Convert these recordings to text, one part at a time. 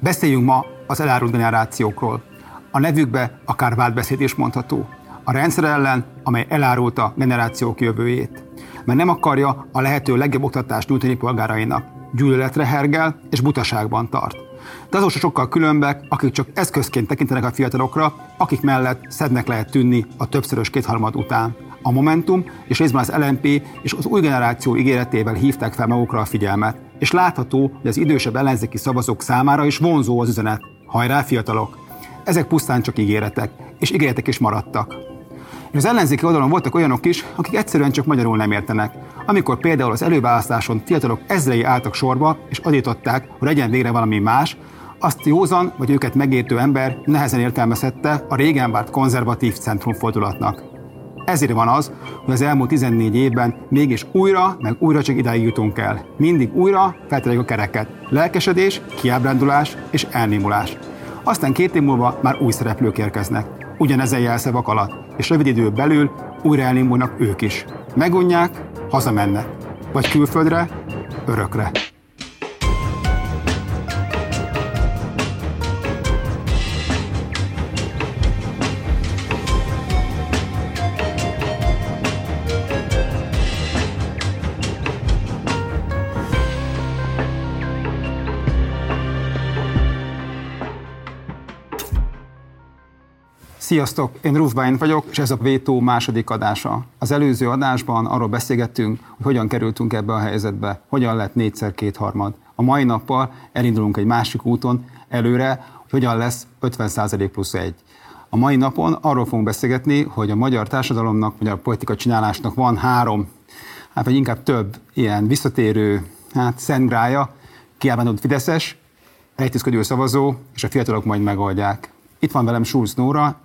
Beszéljünk ma az elárult generációkról. A nevükbe akár váltbeszéd is mondható. A rendszer ellen, amely elárulta generációk jövőjét. Mert nem akarja a lehető legjobb oktatást nyújtani polgárainak. Gyűlöletre hergel és butaságban tart. De azok sokkal különbek, akik csak eszközként tekintenek a fiatalokra, akik mellett szednek lehet tűnni a többszörös kétharmad után. A Momentum és részben az LNP és az új generáció ígéretével hívták fel magukra a figyelmet. És látható, hogy az idősebb ellenzéki szavazók számára is vonzó az üzenet. Hajrá, fiatalok! Ezek pusztán csak ígéretek, és ígéretek is maradtak. És az ellenzéki oldalon voltak olyanok is, akik egyszerűen csak magyarul nem értenek. Amikor például az előválasztáson fiatalok ezrei álltak sorba, és adították, hogy legyen végre valami más, azt józan vagy őket megértő ember nehezen értelmezhette a régen várt konzervatív centrumfordulatnak. Ezért van az, hogy az elmúlt 14 évben mégis újra, meg újra csak idáig jutunk el. Mindig újra felteljük a kereket. Lelkesedés, kiábrándulás és elnémulás. Aztán két év múlva már új szereplők érkeznek. Ugyanezen jelszavak alatt, és rövid idő belül újra elnémulnak ők is. Megunják, hazamennek. Vagy külföldre, örökre. Sziasztok, én Ruf Bain vagyok, és ez a Vétó második adása. Az előző adásban arról beszélgettünk, hogy hogyan kerültünk ebbe a helyzetbe, hogyan lett négyszer kétharmad. A mai nappal elindulunk egy másik úton előre, hogy hogyan lesz 50% plusz egy. A mai napon arról fogunk beszélgetni, hogy a magyar társadalomnak, vagy a politika csinálásnak van három, hát vagy inkább több ilyen visszatérő hát, szentgrája, kiállított Fideszes, rejtőzködő szavazó, és a fiatalok majd megoldják. Itt van velem Schulz Nóra,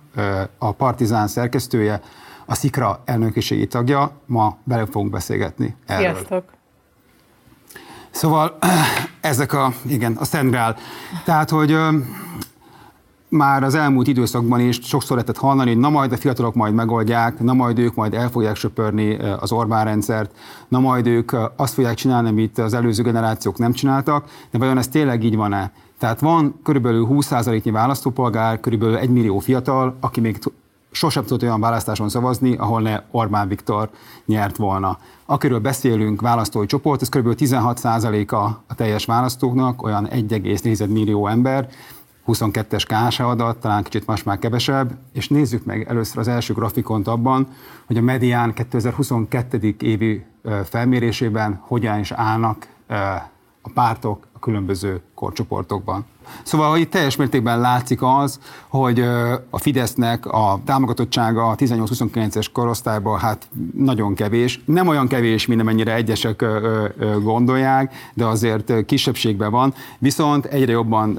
a Partizán szerkesztője, a Szikra elnökiségi tagja. Ma vele fogunk beszélgetni erről. Sziasztok! Szóval ezek a, igen, a Szentgrál. Tehát, hogy már az elmúlt időszakban is sokszor lehetett hallani, hogy na majd a fiatalok majd megoldják, na majd ők majd el fogják söpörni az Orbán rendszert, na majd ők azt fogják csinálni, amit az előző generációk nem csináltak, de vajon ez tényleg így van-e? Tehát van körülbelül 20%-nyi választópolgár, körülbelül 1 millió fiatal, aki még sosem tudott olyan választáson szavazni, ahol ne Orbán Viktor nyert volna. Akiről beszélünk, választói csoport, ez kb. 16%-a a teljes választóknak, olyan 1,4 millió ember, 22-es KS adat, talán kicsit más már kevesebb, és nézzük meg először az első grafikont abban, hogy a medián 2022. évi felmérésében hogyan is állnak a pártok különböző korcsoportokban. Szóval itt teljes mértékben látszik az, hogy a Fidesznek a támogatottsága a 18-29-es korosztályban hát nagyon kevés. Nem olyan kevés, mint amennyire egyesek gondolják, de azért kisebbségben van. Viszont egyre jobban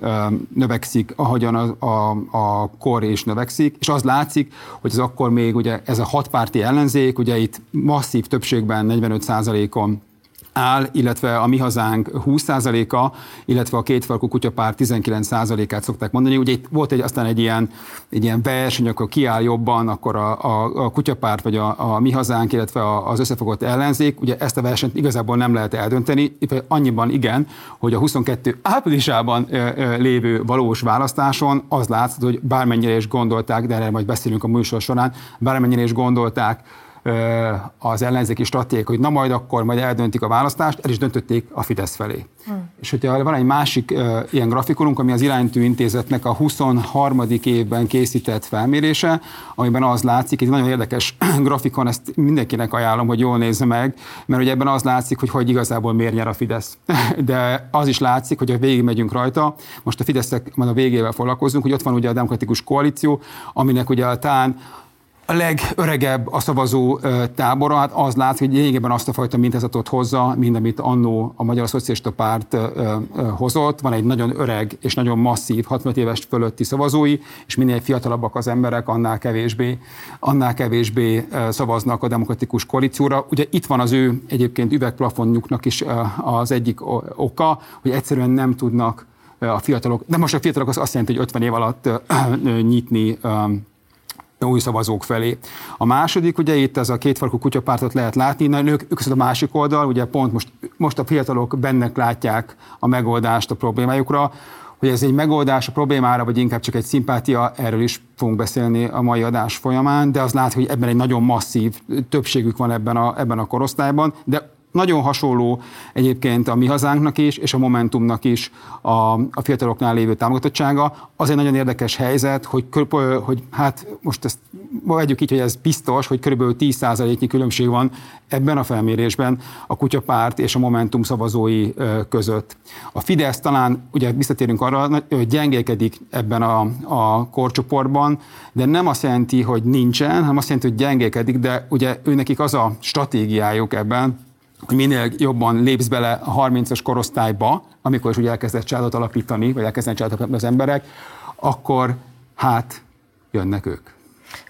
növekszik, ahogyan a, a, a kor is növekszik, és az látszik, hogy az akkor még ugye ez a hatpárti ellenzék, ugye itt masszív többségben 45%-on áll, illetve a mi hazánk 20%-a, illetve a kétfarkú kutyapár 19%-át szokták mondani. Ugye itt volt egy, aztán egy ilyen, egy ilyen verseny, akkor kiáll jobban, akkor a, a, a kutyapárt, vagy a, a mi hazánk, illetve az összefogott ellenzék. Ugye ezt a versenyt igazából nem lehet eldönteni, annyiban igen, hogy a 22 áprilisában lévő valós választáson az látszott, hogy bármennyire is gondolták, de erre majd beszélünk a műsor során, bármennyire is gondolták, az ellenzéki stratégiák, hogy na majd akkor majd eldöntik a választást, el is döntötték a Fidesz felé. Hmm. És hogyha van egy másik uh, ilyen grafikonunk, ami az Iránytű Intézetnek a 23. évben készített felmérése, amiben az látszik, egy nagyon érdekes grafikon, ezt mindenkinek ajánlom, hogy jól nézze meg, mert ugye ebben az látszik, hogy hogy igazából miért nyer a Fidesz. De az is látszik, hogy a végig megyünk rajta, most a Fideszek majd a végével foglalkozunk, hogy ott van ugye a demokratikus koalíció, aminek ugye a tán a legöregebb a szavazó tábora, hát az látszik, hogy lényegében azt a fajta mintázatot hozza, mint amit annó a Magyar Szocialista Párt hozott. Van egy nagyon öreg és nagyon masszív 65 éves fölötti szavazói, és minél fiatalabbak az emberek, annál kevésbé, annál kevésbé szavaznak a demokratikus koalícióra. Ugye itt van az ő egyébként üvegplafonjuknak is az egyik oka, hogy egyszerűen nem tudnak a fiatalok, de most a fiatalok az azt jelenti, hogy 50 év alatt nyitni új szavazók felé. A második, ugye itt ez a kétfarkú kutyapártot lehet látni, na, ők, ők a másik oldal, ugye pont most, most a fiatalok bennek látják a megoldást a problémájukra, hogy ez egy megoldás a problémára, vagy inkább csak egy szimpátia, erről is fogunk beszélni a mai adás folyamán, de az lát, hogy ebben egy nagyon masszív többségük van ebben a, ebben a korosztályban, de nagyon hasonló egyébként a mi hazánknak is, és a Momentumnak is a, a fiataloknál lévő támogatottsága. Az egy nagyon érdekes helyzet, hogy, hogy hát most ezt vegyük így, hogy ez biztos, hogy kb. 10%-nyi különbség van ebben a felmérésben a kutyapárt és a Momentum szavazói között. A Fidesz talán, ugye visszatérünk arra, hogy gyengélkedik ebben a, a korcsoportban, de nem azt jelenti, hogy nincsen, hanem azt jelenti, hogy gyengélkedik, de ugye őnekik az a stratégiájuk ebben, hogy minél jobban lépsz bele a 30-as korosztályba, amikor is ugye elkezdett családot alapítani, vagy elkezdenek családot alapítani az emberek, akkor hát jönnek ők.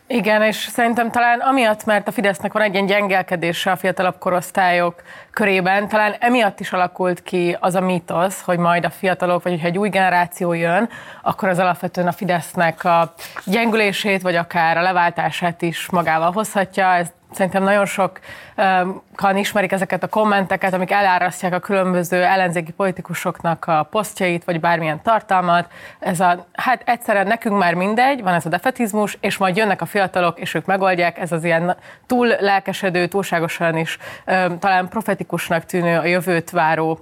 Igen, és szerintem talán amiatt, mert a Fidesznek van egy ilyen gyengelkedése a fiatalabb korosztályok körében, talán emiatt is alakult ki az a mítosz, hogy majd a fiatalok, vagy hogyha egy új generáció jön, akkor az alapvetően a Fidesznek a gyengülését, vagy akár a leváltását is magával hozhatja. Ez Szerintem nagyon sokan ismerik ezeket a kommenteket, amik elárasztják a különböző ellenzéki politikusoknak a posztjait, vagy bármilyen tartalmat. Ez a, hát egyszerűen nekünk már mindegy, van ez a defetizmus, és majd jönnek a fiatalok, és ők megoldják. Ez az ilyen túl lelkesedő, túlságosan is talán profetikusnak tűnő, a jövőt váró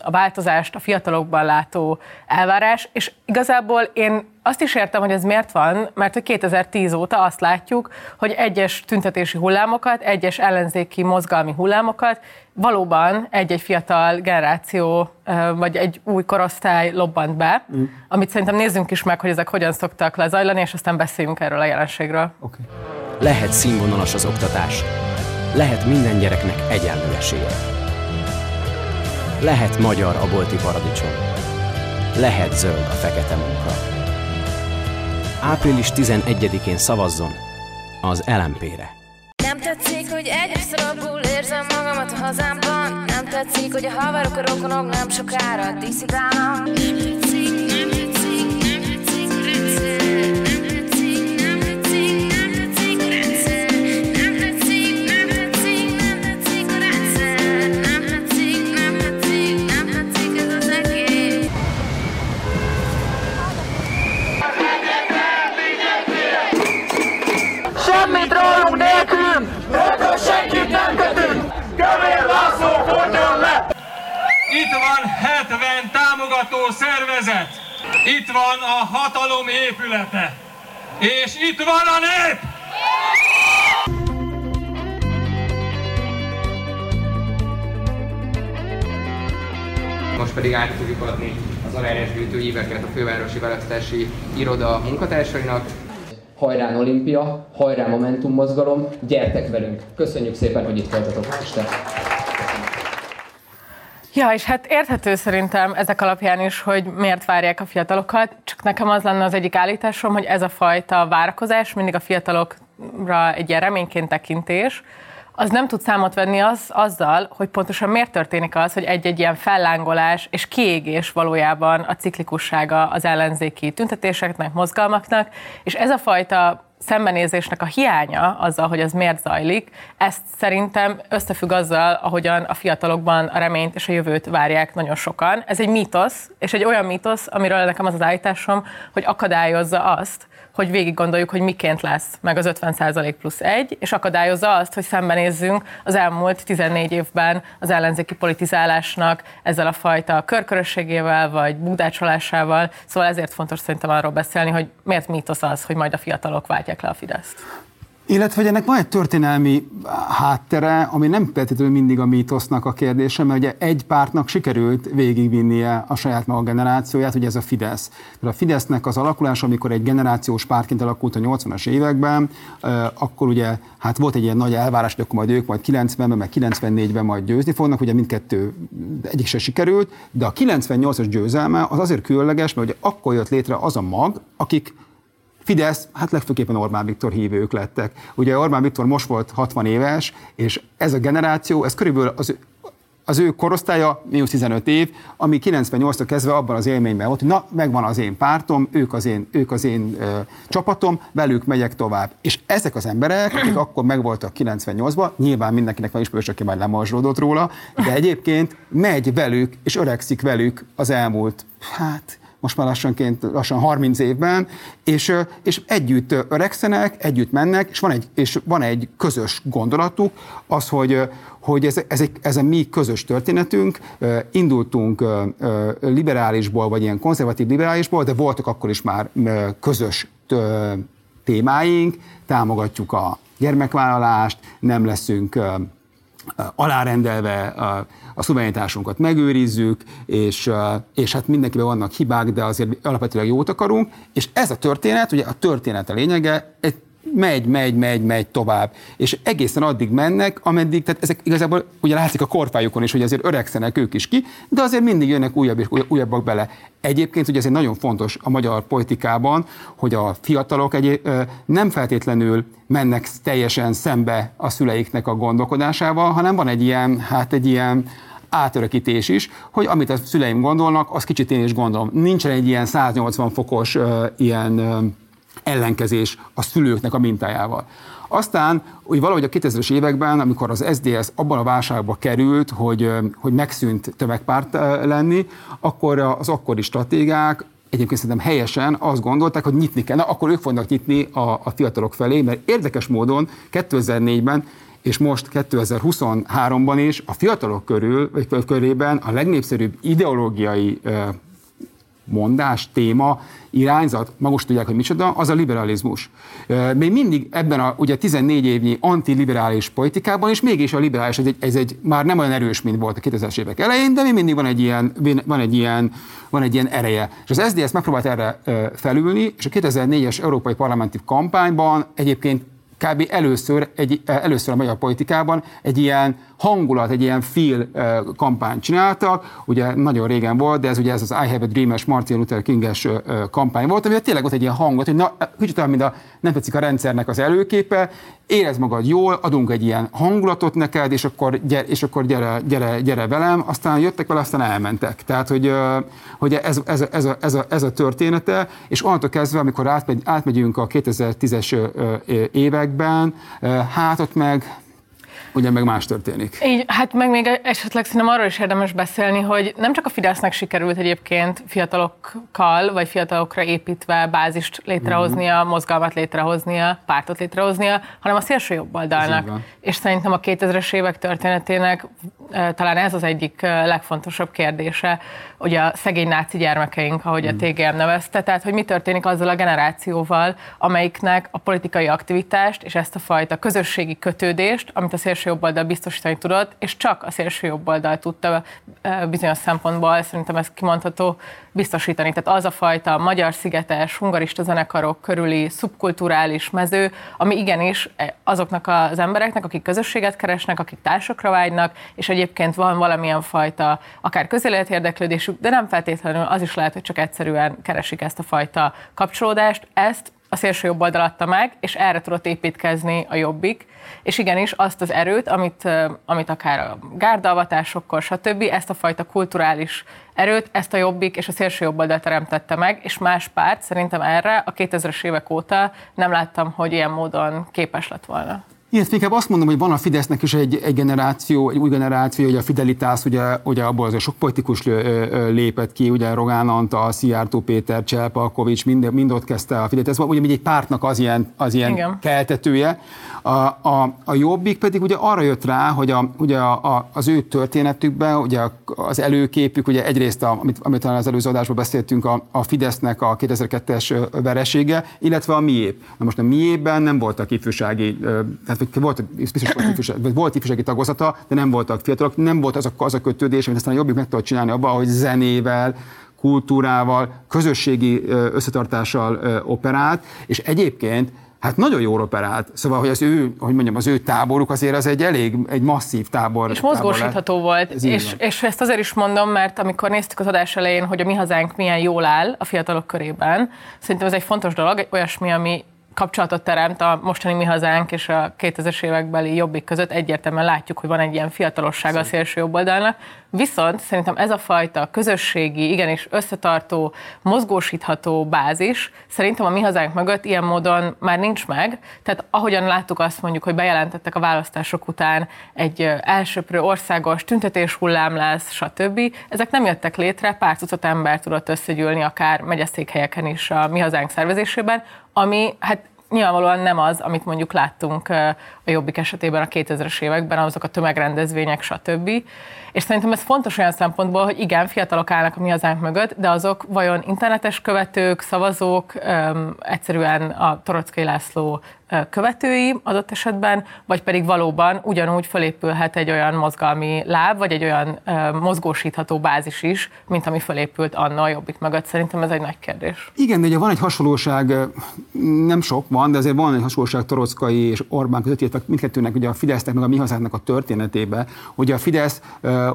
a változást a fiatalokban látó elvárás, és igazából én azt is értem, hogy ez miért van, mert hogy 2010 óta azt látjuk, hogy egyes tüntetési hullámokat, egyes ellenzéki mozgalmi hullámokat valóban egy-egy fiatal generáció, vagy egy új korosztály lobbant be, mm. amit szerintem nézzünk is meg, hogy ezek hogyan szoktak lezajlani, és aztán beszéljünk erről a jelenségről. Okay. Lehet színvonalas az oktatás. Lehet minden gyereknek egyenlő esélye lehet magyar a bolti paradicsom. Lehet zöld a fekete munka. Április 11-én szavazzon az LMP-re. Nem tetszik, hogy egyre rosszul érzem magamat a hazámban. Nem tetszik, hogy a haverok, a rokonok nem sokára diszidálnak. Támogató szervezet. Itt van a hatalom épülete. És itt van a nép! Most pedig át fogjuk adni az arányosgyűjtő éveket a fővárosi választási iroda munkatársainak. Hajrá Olimpia, hajrá Momentum mozgalom, gyertek velünk! Köszönjük szépen, hogy itt voltatok este! Ja, és hát érthető szerintem ezek alapján is, hogy miért várják a fiatalokat, csak nekem az lenne az egyik állításom, hogy ez a fajta várakozás mindig a fiatalokra egy ilyen reményként tekintés, az nem tud számot venni az, azzal, hogy pontosan miért történik az, hogy egy-egy ilyen fellángolás és kiégés valójában a ciklikussága az ellenzéki tüntetéseknek, mozgalmaknak, és ez a fajta szembenézésnek a hiánya azzal, hogy ez miért zajlik, ezt szerintem összefügg azzal, ahogyan a fiatalokban a reményt és a jövőt várják nagyon sokan. Ez egy mítosz, és egy olyan mítosz, amiről nekem az az állításom, hogy akadályozza azt, hogy végig gondoljuk, hogy miként lesz meg az 50% plusz egy, és akadályozza azt, hogy szembenézzünk az elmúlt 14 évben az ellenzéki politizálásnak ezzel a fajta körkörösségével, vagy búdácsolásával. Szóval ezért fontos szerintem arról beszélni, hogy miért mítosz az, hogy majd a fiatalok váltják le a Fideszt. Illetve, hogy ennek van egy történelmi háttere, ami nem feltétlenül mindig a mítosznak a kérdése, mert ugye egy pártnak sikerült végigvinnie a saját maga generációját, ugye ez a Fidesz. Tehát a Fidesznek az alakulása, amikor egy generációs pártként alakult a 80-as években, akkor ugye hát volt egy ilyen nagy elvárás, hogy akkor majd ők majd 90-ben, meg 94-ben majd győzni fognak, ugye mindkettő egyik se sikerült, de a 98-as győzelme az azért különleges, mert ugye akkor jött létre az a mag, akik Fidesz, hát legfőképpen Orbán Viktor hívők lettek. Ugye Orbán Viktor most volt 60 éves, és ez a generáció, ez körülbelül az, az ő korosztálya, mínusz 15 év, ami 98-tól kezdve abban az élményben volt, hogy na, megvan az én pártom, ők az én, ők az én ö, csapatom, velük megyek tovább. És ezek az emberek, akik akkor megvoltak 98-ban, nyilván mindenkinek van ismerős, aki már lemorzsolódott róla, de egyébként megy velük, és öregszik velük az elmúlt, hát most már lassanként, lassan 30 évben, és, és együtt öregszenek, együtt mennek, és van egy, és van egy közös gondolatuk, az, hogy, hogy ez, ez, egy, ez a mi közös történetünk, indultunk liberálisból, vagy ilyen konzervatív liberálisból, de voltak akkor is már közös témáink, támogatjuk a gyermekvállalást, nem leszünk alárendelve a, a szuverenitásunkat megőrizzük, és, és hát mindenkiben vannak hibák, de azért alapvetően jót akarunk, és ez a történet, ugye a történet a lényege, egy megy, megy, megy, megy tovább. És egészen addig mennek, ameddig, tehát ezek igazából ugye látszik a korfájukon is, hogy azért öregszenek ők is ki, de azért mindig jönnek újabb és újabbak bele. Egyébként ugye ez egy nagyon fontos a magyar politikában, hogy a fiatalok egy, nem feltétlenül mennek teljesen szembe a szüleiknek a gondolkodásával, hanem van egy ilyen, hát egy ilyen átörökítés is, hogy amit a szüleim gondolnak, az kicsit én is gondolom. Nincsen egy ilyen 180 fokos ilyen ellenkezés a szülőknek a mintájával. Aztán, hogy valahogy a 2000-es években, amikor az SDS abban a válságba került, hogy, hogy megszűnt tömegpárt lenni, akkor az akkori stratégák egyébként szerintem helyesen azt gondolták, hogy nyitni kell. Na, akkor ők fognak nyitni a, a fiatalok felé, mert érdekes módon 2004-ben és most 2023-ban is a fiatalok körül, vagy körében a legnépszerűbb ideológiai mondás, téma, irányzat, most tudják, hogy micsoda, az a liberalizmus. Még mindig ebben a ugye 14 évnyi antiliberális politikában, és mégis a liberális, ez egy, ez egy már nem olyan erős, mint volt a 2000-es évek elején, de még mindig van egy ilyen, van egy ilyen, van egy ilyen ereje. És az SZDSZ megpróbált erre felülni, és a 2004-es európai parlamenti kampányban egyébként kb. először, egy, először a magyar politikában egy ilyen hangulat, egy ilyen feel kampányt csináltak, ugye nagyon régen volt, de ez ugye ez az I Have a Dream-es Martin Luther King-es kampány volt, ami tényleg ott egy ilyen hangot, hogy na, kicsit olyan, mint a nem tetszik a rendszernek az előképe, érezd magad jól, adunk egy ilyen hangulatot neked, és akkor, gyere, és akkor gyere, gyere, gyere velem, aztán jöttek vele, aztán elmentek. Tehát, hogy, hogy ez, ez, ez, a, ez, a, ez a története, és onnantól kezdve, amikor átmegy, átmegyünk a 2010-es években, hát ott meg ugye meg más történik. Így, hát meg még esetleg szerintem arról is érdemes beszélni, hogy nem csak a Fidesznek sikerült egyébként fiatalokkal, vagy fiatalokra építve bázist létrehoznia, mm-hmm. mozgalmat létrehoznia, pártot létrehoznia, hanem a szélső jobb oldalnak. És szerintem a 2000-es évek történetének talán ez az egyik legfontosabb kérdése, ugye a szegény náci gyermekeink, ahogy a. TGM nevezte, tehát hogy mi történik azzal a generációval, amelyiknek a politikai aktivitást és ezt a fajta közösségi kötődést, amit a szélső jobb oldal biztosítani tudott, és csak a szélső jobb oldal tudta bizonyos szempontból, szerintem ez kimondható, biztosítani. Tehát az a fajta magyar szigetes, hungarista zenekarok körüli szubkulturális mező, ami igenis azoknak az embereknek, akik közösséget keresnek, akik társakra vágynak, és egyébként van valamilyen fajta akár közélet érdeklődésük, de nem feltétlenül az is lehet, hogy csak egyszerűen keresik ezt a fajta kapcsolódást. Ezt a szélső jobb oldal adta meg, és erre tudott építkezni a jobbik, és igenis azt az erőt, amit, amit akár a gárdalvatásokkal, stb., ezt a fajta kulturális erőt, ezt a jobbik és a szélső jobb oldal teremtette meg, és más párt szerintem erre a 2000-es évek óta nem láttam, hogy ilyen módon képes lett volna. Én inkább azt mondom, hogy van a Fidesznek is egy, egy generáció, egy új generáció, hogy a Fidelitás, ugye, ugye abból azért sok politikus lépett ki, ugye Rogán Antal, Szijjártó Péter, Cselpalkovics, mind, mind ott kezdte a Fidesz, ugye egy pártnak az ilyen, az ilyen Igen. keltetője. A, a, a Jobbik pedig ugye arra jött rá, hogy a, ugye a, a, az ő történetükben, ugye az előképük, ugye egyrészt, a, amit, amit talán az előző adásban beszéltünk, a, a Fidesznek a 2002-es veresége, illetve a miép. Na most a miében nem voltak ifjúsági, tehát volt, biztos volt, ifjúsági, volt ifjúsági tagozata, de nem voltak fiatalok, nem volt az a, az a kötődés, amit aztán a Jobbik meg tudott csinálni abban, hogy zenével, kultúrával, közösségi összetartással operált, és egyébként Hát nagyon jól operált. Szóval, hogy az ő, hogy mondjam, az ő táboruk azért az egy elég, egy masszív tábor. És mozgósítható volt. Ez és, és ezt azért is mondom, mert amikor néztük az adás elején, hogy a mi hazánk milyen jól áll a fiatalok körében, szerintem ez egy fontos dolog, olyasmi, ami kapcsolatot teremt a mostani mi hazánk és a 2000-es évekbeli jobbik között. Egyértelműen látjuk, hogy van egy ilyen fiatalosság a szélső jobboldalnak, Viszont szerintem ez a fajta közösségi, igenis összetartó, mozgósítható bázis szerintem a mi hazánk mögött ilyen módon már nincs meg. Tehát ahogyan láttuk azt mondjuk, hogy bejelentettek a választások után egy elsőprő országos tüntetés hullám lesz, stb. Ezek nem jöttek létre, pár tucat ember tudott összegyűlni akár megyeszékhelyeken is a mi hazánk szervezésében, ami hát nyilvánvalóan nem az, amit mondjuk láttunk a Jobbik esetében a 2000-es években, azok a tömegrendezvények, stb. És szerintem ez fontos olyan szempontból, hogy igen, fiatalok állnak a mi hazánk mögött, de azok vajon internetes követők, szavazók, egyszerűen a Torockai László követői adott esetben, vagy pedig valóban ugyanúgy fölépülhet egy olyan mozgalmi láb, vagy egy olyan mozgósítható bázis is, mint ami fölépült Anna a Jobbik mögött. Szerintem ez egy nagy kérdés. Igen, de ugye van egy hasonlóság, nem sok van, de azért van egy hasonlóság Torockai és Orbán között, illetve mindkettőnek, ugye a Fidesznek, meg a mi hazánknak a történetébe. Ugye a Fidesz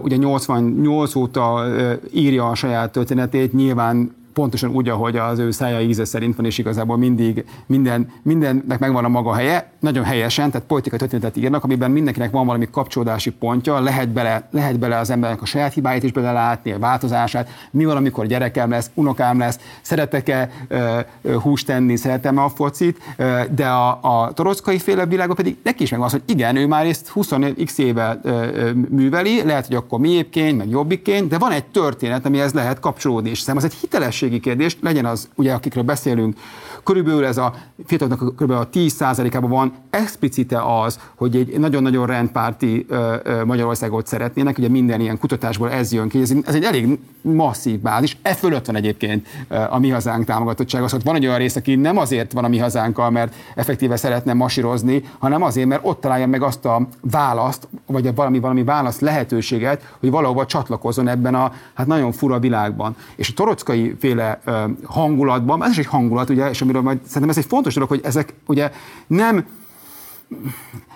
ugye 88 óta írja a saját történetét, nyilván pontosan úgy, ahogy az ő szája íze szerint van, és igazából mindig minden, mindennek megvan a maga helye, nagyon helyesen, tehát politikai történetet írnak, amiben mindenkinek van valami kapcsolódási pontja, lehet bele, lehet bele az embernek a saját hibáit is belelátni, a változását, mi van, amikor gyerekem lesz, unokám lesz, szeretek-e húst tenni, szeretem-e a focit, de a, a torockai féle világban pedig neki is megvan az, hogy igen, ő már ezt 20x éve műveli, lehet, hogy akkor miébbként, meg jobbikként, de van egy történet, amihez lehet kapcsolódni, és szerintem az egy hitelességi kérdés, legyen az, ugye akikről beszélünk, körülbelül ez a fiataloknak kb. a 10%-ában van. Explicite az, hogy egy nagyon-nagyon rendpárti Magyarországot szeretnének, ugye minden ilyen kutatásból ez jön ki, ez, ez egy elég masszív bázis, e fölött van egyébként a mi hazánk támogatottsága, szóval van egy olyan rész, aki nem azért van a mi hazánkkal, mert effektíve szeretne masírozni, hanem azért, mert ott találja meg azt a választ, vagy valami, valami választ lehetőséget, hogy valahova csatlakozzon ebben a hát nagyon fura világban. És a torockai féle hangulatban, ez is egy hangulat, ugye, és amiről majd szerintem ez egy fontos dolog, hogy ezek ugye nem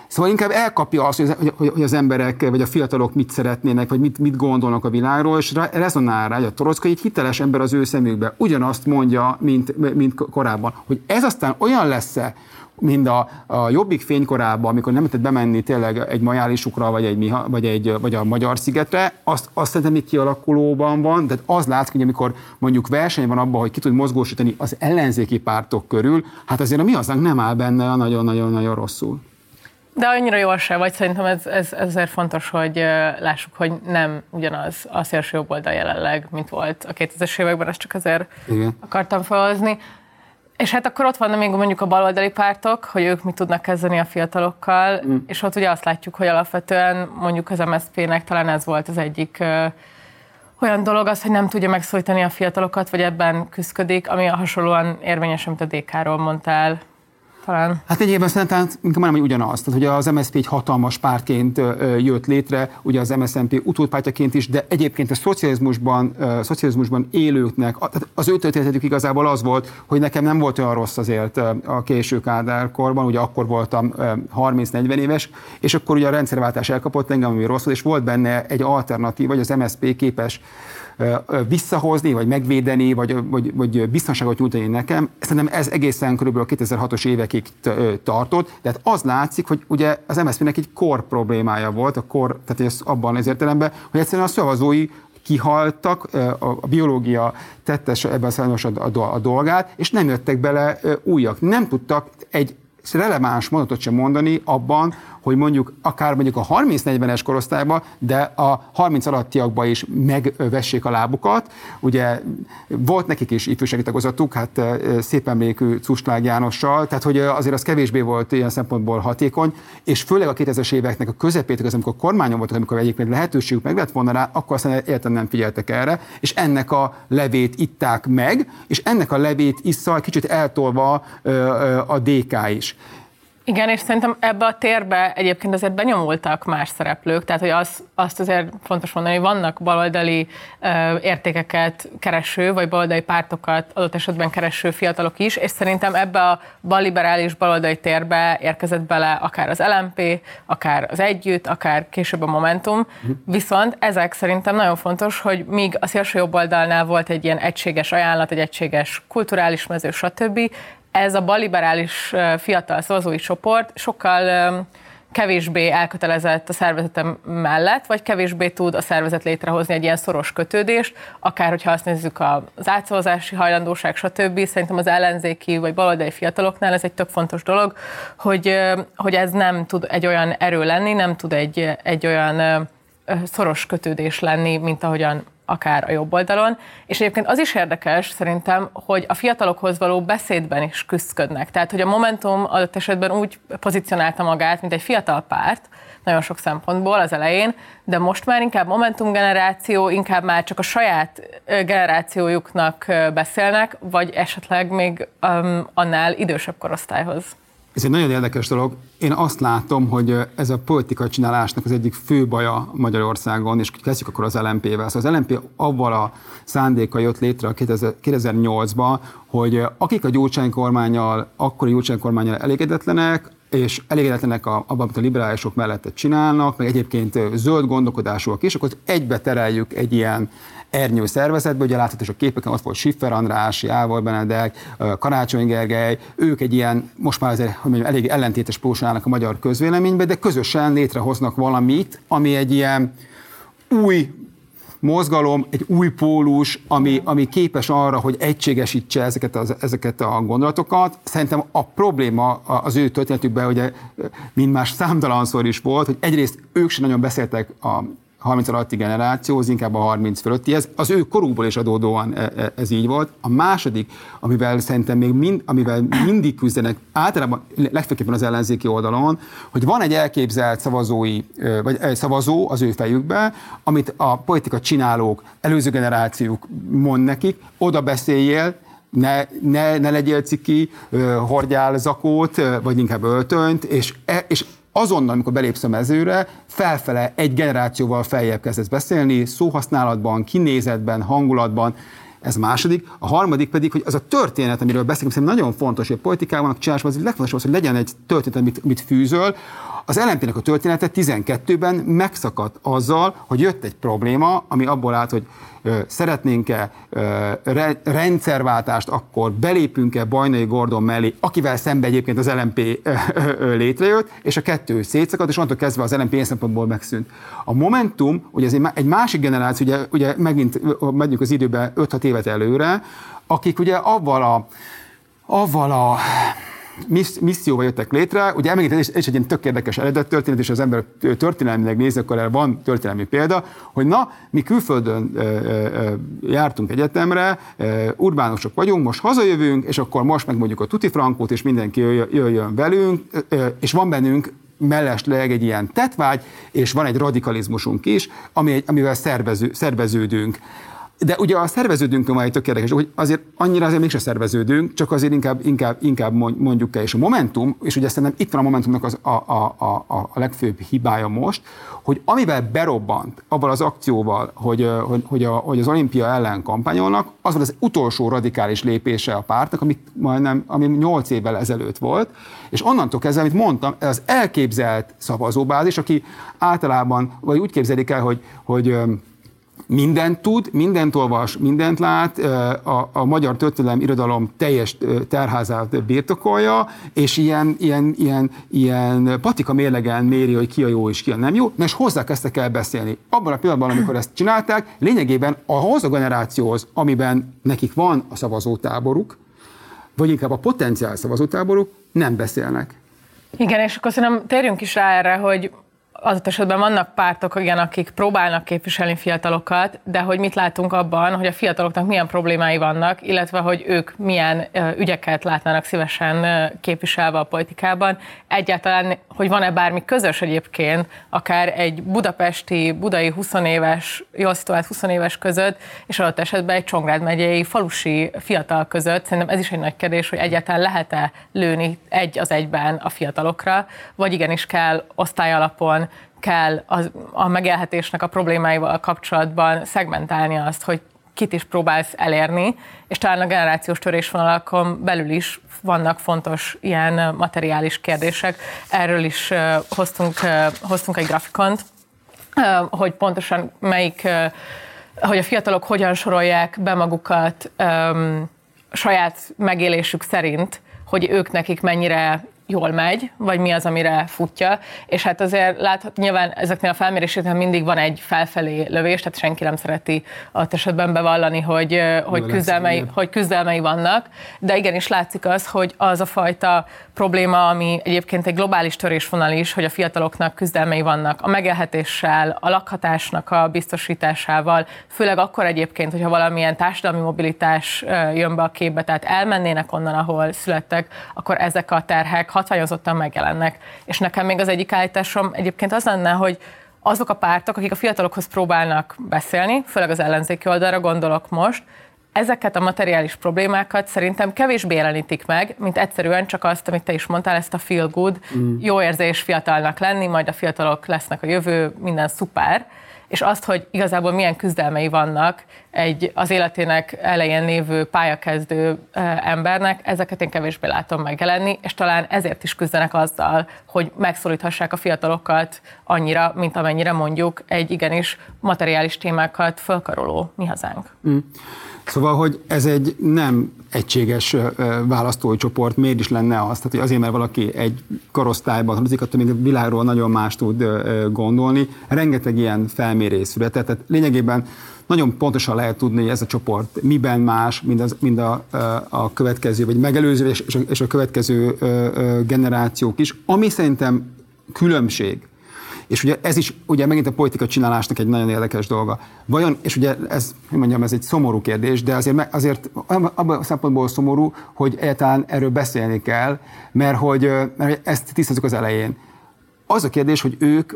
Szóval inkább elkapja azt, hogy az emberek, vagy a fiatalok mit szeretnének, vagy mit, mit gondolnak a világról, és rezonál rá, hogy a Torockai egy hiteles ember az ő szemükbe. Ugyanazt mondja, mint, mint korábban. Hogy ez aztán olyan lesz-e, mint a, a Jobbik fénykorában, amikor nem lehetett bemenni tényleg egy majálisukra, vagy, egy, vagy, egy, vagy a Magyar szigetre, azt, azt szerintem még kialakulóban van, de az látszik, hogy amikor mondjuk verseny van abban, hogy ki tud mozgósítani az ellenzéki pártok körül, hát azért a mi hazánk nem áll benne nagyon-nagyon-nagyon rosszul. De annyira jól se vagy, szerintem ez, ez, ezért fontos, hogy lássuk, hogy nem ugyanaz a szélső jobb oldal jelenleg, mint volt a 2000-es években, ezt csak ezért Igen. akartam felhozni. És hát akkor ott vannak még mondjuk a baloldali pártok, hogy ők mit tudnak kezdeni a fiatalokkal, mm. és ott ugye azt látjuk, hogy alapvetően mondjuk az MSZP-nek talán ez volt az egyik ö, olyan dolog az, hogy nem tudja megszólítani a fiatalokat, vagy ebben küzdik, ami hasonlóan érvényes, amit a DK-ról mondtál talán. Hát egyébként szerintem inkább mondom, hogy ugyanaz. Tehát ugye az MSZP egy hatalmas pártként jött létre, ugye az MSZNP utódpártyaként is, de egyébként a szocializmusban, szocializmusban élőknek, tehát az ő történetük igazából az volt, hogy nekem nem volt olyan rossz azért a késő Kádár korban, ugye akkor voltam 30-40 éves, és akkor ugye a rendszerváltás elkapott engem, ami rossz volt, és volt benne egy alternatív, vagy az MSZP képes visszahozni, vagy megvédeni, vagy, vagy, vagy biztonságot nyújtani nekem. Szerintem ez egészen kb. a 2006-os évekig tartott, de hát az látszik, hogy ugye az MSZP-nek egy kor problémája volt, a kor, tehát ez abban az értelemben, hogy egyszerűen a szavazói kihaltak, a biológia tette ebben a, a dolgát, és nem jöttek bele újak. Nem tudtak egy releváns mondatot sem mondani abban, hogy mondjuk akár mondjuk a 30-40-es korosztályban, de a 30 alattiakban is megvessék a lábukat. Ugye volt nekik is ifjúsági tagozatuk, hát szép emlékű Cuslág Jánossal, tehát hogy azért az kevésbé volt ilyen szempontból hatékony, és főleg a 2000-es éveknek a közepétek, az, amikor kormányon voltak, amikor egyébként lehetőségük meg lett volna rá, akkor aztán értem nem figyeltek erre, és ennek a levét itták meg, és ennek a levét issza kicsit eltolva a DK is. Igen, és szerintem ebbe a térbe egyébként azért benyomultak más szereplők, tehát hogy az, azt azért fontos mondani, hogy vannak baloldali ö, értékeket kereső, vagy baloldali pártokat adott esetben kereső fiatalok is, és szerintem ebbe a balliberális baloldali térbe érkezett bele akár az LMP, akár az Együtt, akár később a Momentum, viszont ezek szerintem nagyon fontos, hogy míg a szélső jobb oldalnál volt egy ilyen egységes ajánlat, egy egységes kulturális mező, stb., ez a baliberális fiatal szavazói csoport sokkal kevésbé elkötelezett a szervezetem mellett, vagy kevésbé tud a szervezet létrehozni egy ilyen szoros kötődést, akár hogyha azt nézzük az átszavazási hajlandóság, stb. Szerintem az ellenzéki vagy baloldali fiataloknál ez egy tök fontos dolog, hogy, hogy ez nem tud egy olyan erő lenni, nem tud egy, egy olyan szoros kötődés lenni, mint ahogyan akár a jobb oldalon. És egyébként az is érdekes szerintem, hogy a fiatalokhoz való beszédben is küzdködnek. Tehát, hogy a Momentum adott esetben úgy pozícionálta magát, mint egy fiatal párt, nagyon sok szempontból az elején, de most már inkább Momentum generáció, inkább már csak a saját generációjuknak beszélnek, vagy esetleg még um, annál idősebb korosztályhoz. Ez egy nagyon érdekes dolog. Én azt látom, hogy ez a politikai csinálásnak az egyik fő baja Magyarországon, és kezdjük akkor az LMP-vel. Szóval az LMP avval a szándéka jött létre 2008-ban, hogy akik a Gyurcsány kormányjal, akkori Gyurcsány kormányjal elégedetlenek, és elégedetlenek abban, amit a liberálisok mellette csinálnak, meg egyébként zöld gondolkodásúak is, akkor egybe tereljük egy ilyen ernyő szervezetbe, ugye látható a képeken ott volt Siffer András, Jávor Benedek, Karácsony Gergely, ők egy ilyen, most már azért, hogy mondjam, elég ellentétes pósálnak a magyar közvéleménybe, de közösen létrehoznak valamit, ami egy ilyen új mozgalom, egy új pólus, ami, ami képes arra, hogy egységesítse ezeket, az, ezeket a gondolatokat. Szerintem a probléma az ő történetükben, ugye mind más számtalanszor is volt, hogy egyrészt ők sem nagyon beszéltek a 30 alatti generáció, az inkább a 30 fölötti, ez az ő korukból is adódóan e, e, ez így volt. A második, amivel szerintem még mind, amivel mindig küzdenek, általában legfőképpen az ellenzéki oldalon, hogy van egy elképzelt szavazói, vagy szavazó az ő fejükbe, amit a politika csinálók, előző generációk mond nekik, oda beszéljél, ne, ne, ne legyél ciki, hordjál zakót, vagy inkább öltönyt, és, e, és azonnal, amikor belépsz a mezőre, felfele egy generációval feljebb kezdesz beszélni, szóhasználatban, kinézetben, hangulatban, ez második. A harmadik pedig, hogy az a történet, amiről beszélünk, szerintem nagyon fontos, hogy a politikában a csinálásban az legfontosabb, hogy legyen egy történet, amit, amit fűzöl. Az lmp a története 12-ben megszakadt azzal, hogy jött egy probléma, ami abból állt, hogy szeretnénk-e rendszerváltást, akkor belépünk-e Bajnai Gordon mellé, akivel szembe egyébként az LMP létrejött, és a kettő szétszakadt, és onnantól kezdve az LMP ilyen szempontból megszűnt. A Momentum, ugye ez egy másik generáció, ugye, ugye megint megyünk az időbe 5-6 évet előre, akik ugye avval a, avval a misszióval jöttek létre. Ugye megint ez egy ilyen tök érdekes eredet történet, és az ember történelmileg nézi, akkor erre van történelmi példa, hogy na, mi külföldön e, e, jártunk egyetemre, e, urbánusok vagyunk, most hazajövünk, és akkor most meg mondjuk a tuti frankót, és mindenki jöjjön velünk, e, és van bennünk mellesleg egy ilyen tetvágy, és van egy radikalizmusunk is, ami, amivel szervező, szerveződünk. De ugye a szerveződünk majd tök érdekes, hogy azért annyira azért mégse szerveződünk, csak azért inkább, inkább, inkább mondjuk el. És a Momentum, és ugye szerintem itt van a Momentumnak az, a, a, a, a legfőbb hibája most, hogy amivel berobbant abban az akcióval, hogy, hogy, hogy, a, hogy az olimpia ellen kampányolnak, az volt az utolsó radikális lépése a pártnak, amit majdnem, ami 8 évvel ezelőtt volt, és onnantól kezdve, amit mondtam, az elképzelt szavazóbázis, aki általában, vagy úgy képzelik el, hogy, hogy mindent tud, mindent olvas, mindent lát, a, a magyar történelem irodalom teljes terházát birtokolja, és ilyen, ilyen, ilyen, ilyen patika mérlegen méri, hogy ki a jó és ki a nem jó, és hozzá kezdtek el beszélni. Abban a pillanatban, amikor ezt csinálták, lényegében ahhoz a generációhoz, amiben nekik van a szavazótáboruk, vagy inkább a potenciál szavazótáboruk, nem beszélnek. Igen, és akkor szerintem térjünk is rá erre, hogy adott esetben vannak pártok, igen, akik próbálnak képviselni fiatalokat, de hogy mit látunk abban, hogy a fiataloknak milyen problémái vannak, illetve hogy ők milyen ügyeket látnának szívesen képviselve a politikában. Egyáltalán, hogy van-e bármi közös egyébként, akár egy budapesti, budai 20 éves, jól szituált 20 éves között, és adott esetben egy Csongrád megyei falusi fiatal között. Szerintem ez is egy nagy kérdés, hogy egyáltalán lehet-e lőni egy az egyben a fiatalokra, vagy igenis kell osztályalapon kell az, a megélhetésnek a problémáival kapcsolatban szegmentálni azt, hogy kit is próbálsz elérni, és talán a generációs törésvonalakon belül is vannak fontos ilyen materiális kérdések. Erről is hoztunk, hoztunk egy grafikont, hogy pontosan melyik, hogy a fiatalok hogyan sorolják be magukat saját megélésük szerint, hogy ők nekik mennyire jól megy, vagy mi az, amire futja, és hát azért láthat, nyilván ezeknél a felméréseknél mindig van egy felfelé lövés, tehát senki nem szereti a esetben bevallani, hogy, hogy, küzdelmei, hogy küzdelmei vannak, de igenis látszik az, hogy az a fajta probléma, ami egyébként egy globális törésvonal is, hogy a fiataloknak küzdelmei vannak a megélhetéssel, a lakhatásnak a biztosításával, főleg akkor egyébként, hogyha valamilyen társadalmi mobilitás jön be a képbe, tehát elmennének onnan, ahol születtek, akkor ezek a terhek hatványozottan megjelennek. És nekem még az egyik állításom egyébként az lenne, hogy azok a pártok, akik a fiatalokhoz próbálnak beszélni, főleg az ellenzéki oldalra gondolok most, ezeket a materiális problémákat szerintem kevésbé jelenítik meg, mint egyszerűen csak azt, amit te is mondtál, ezt a feel good, mm. jó érzés fiatalnak lenni, majd a fiatalok lesznek a jövő, minden szuper és azt, hogy igazából milyen küzdelmei vannak egy az életének elején lévő pályakezdő embernek, ezeket én kevésbé látom megjelenni, és talán ezért is küzdenek azzal, hogy megszólíthassák a fiatalokat annyira, mint amennyire mondjuk egy igenis materiális témákat fölkaroló mi hazánk. Mm. Szóval, hogy ez egy nem egységes választói csoport, miért is lenne az? Tehát, hogy azért, mert valaki egy korosztályban tartozik, attól még a világról nagyon más tud gondolni. Rengeteg ilyen felmérés született, tehát lényegében nagyon pontosan lehet tudni, hogy ez a csoport miben más, mint, az, mint a, a következő, vagy megelőző és a, és a következő generációk is. Ami szerintem különbség és ugye ez is ugye megint a politika csinálásnak egy nagyon érdekes dolga. Vajon, és ugye ez, hogy mondjam, ez egy szomorú kérdés, de azért, azért abban a szempontból szomorú, hogy egyáltalán erről beszélni kell, mert hogy mert ezt tisztázunk az elején. Az a kérdés, hogy ők,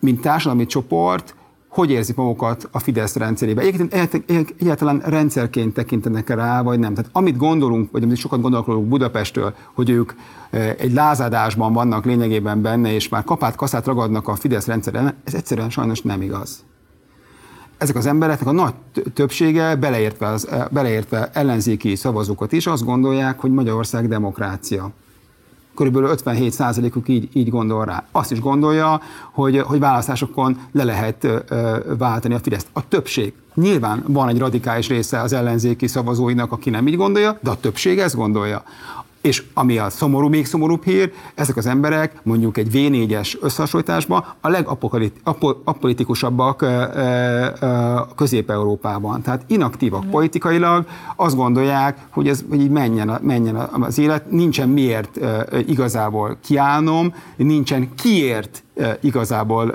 mint társadalmi csoport, hogy érzik magukat a Fidesz rendszerébe. Egyébként egyáltalán rendszerként tekintenek rá, vagy nem. Tehát amit gondolunk, vagy amit sokat gondolunk Budapestről, hogy ők e, egy lázadásban vannak lényegében benne, és már kapát kaszát ragadnak a Fidesz rendszeren, ez egyszerűen sajnos nem igaz. Ezek az embereknek a nagy többsége, beleértve, az, e, beleértve ellenzéki szavazókat is, azt gondolják, hogy Magyarország demokrácia körülbelül 57%-uk így, így gondol rá. Azt is gondolja, hogy, hogy választásokon le lehet váltani a Fideszt. A többség. Nyilván van egy radikális része az ellenzéki szavazóinak, aki nem így gondolja, de a többség ezt gondolja. És ami a szomorú, még szomorúbb hír, ezek az emberek mondjuk egy V4-es összehasonlításban a legapolitikusabbak Közép-Európában. Tehát inaktívak politikailag, azt gondolják, hogy ez hogy így menjen, menjen az élet, nincsen miért igazából kiállnom, nincsen kiért igazából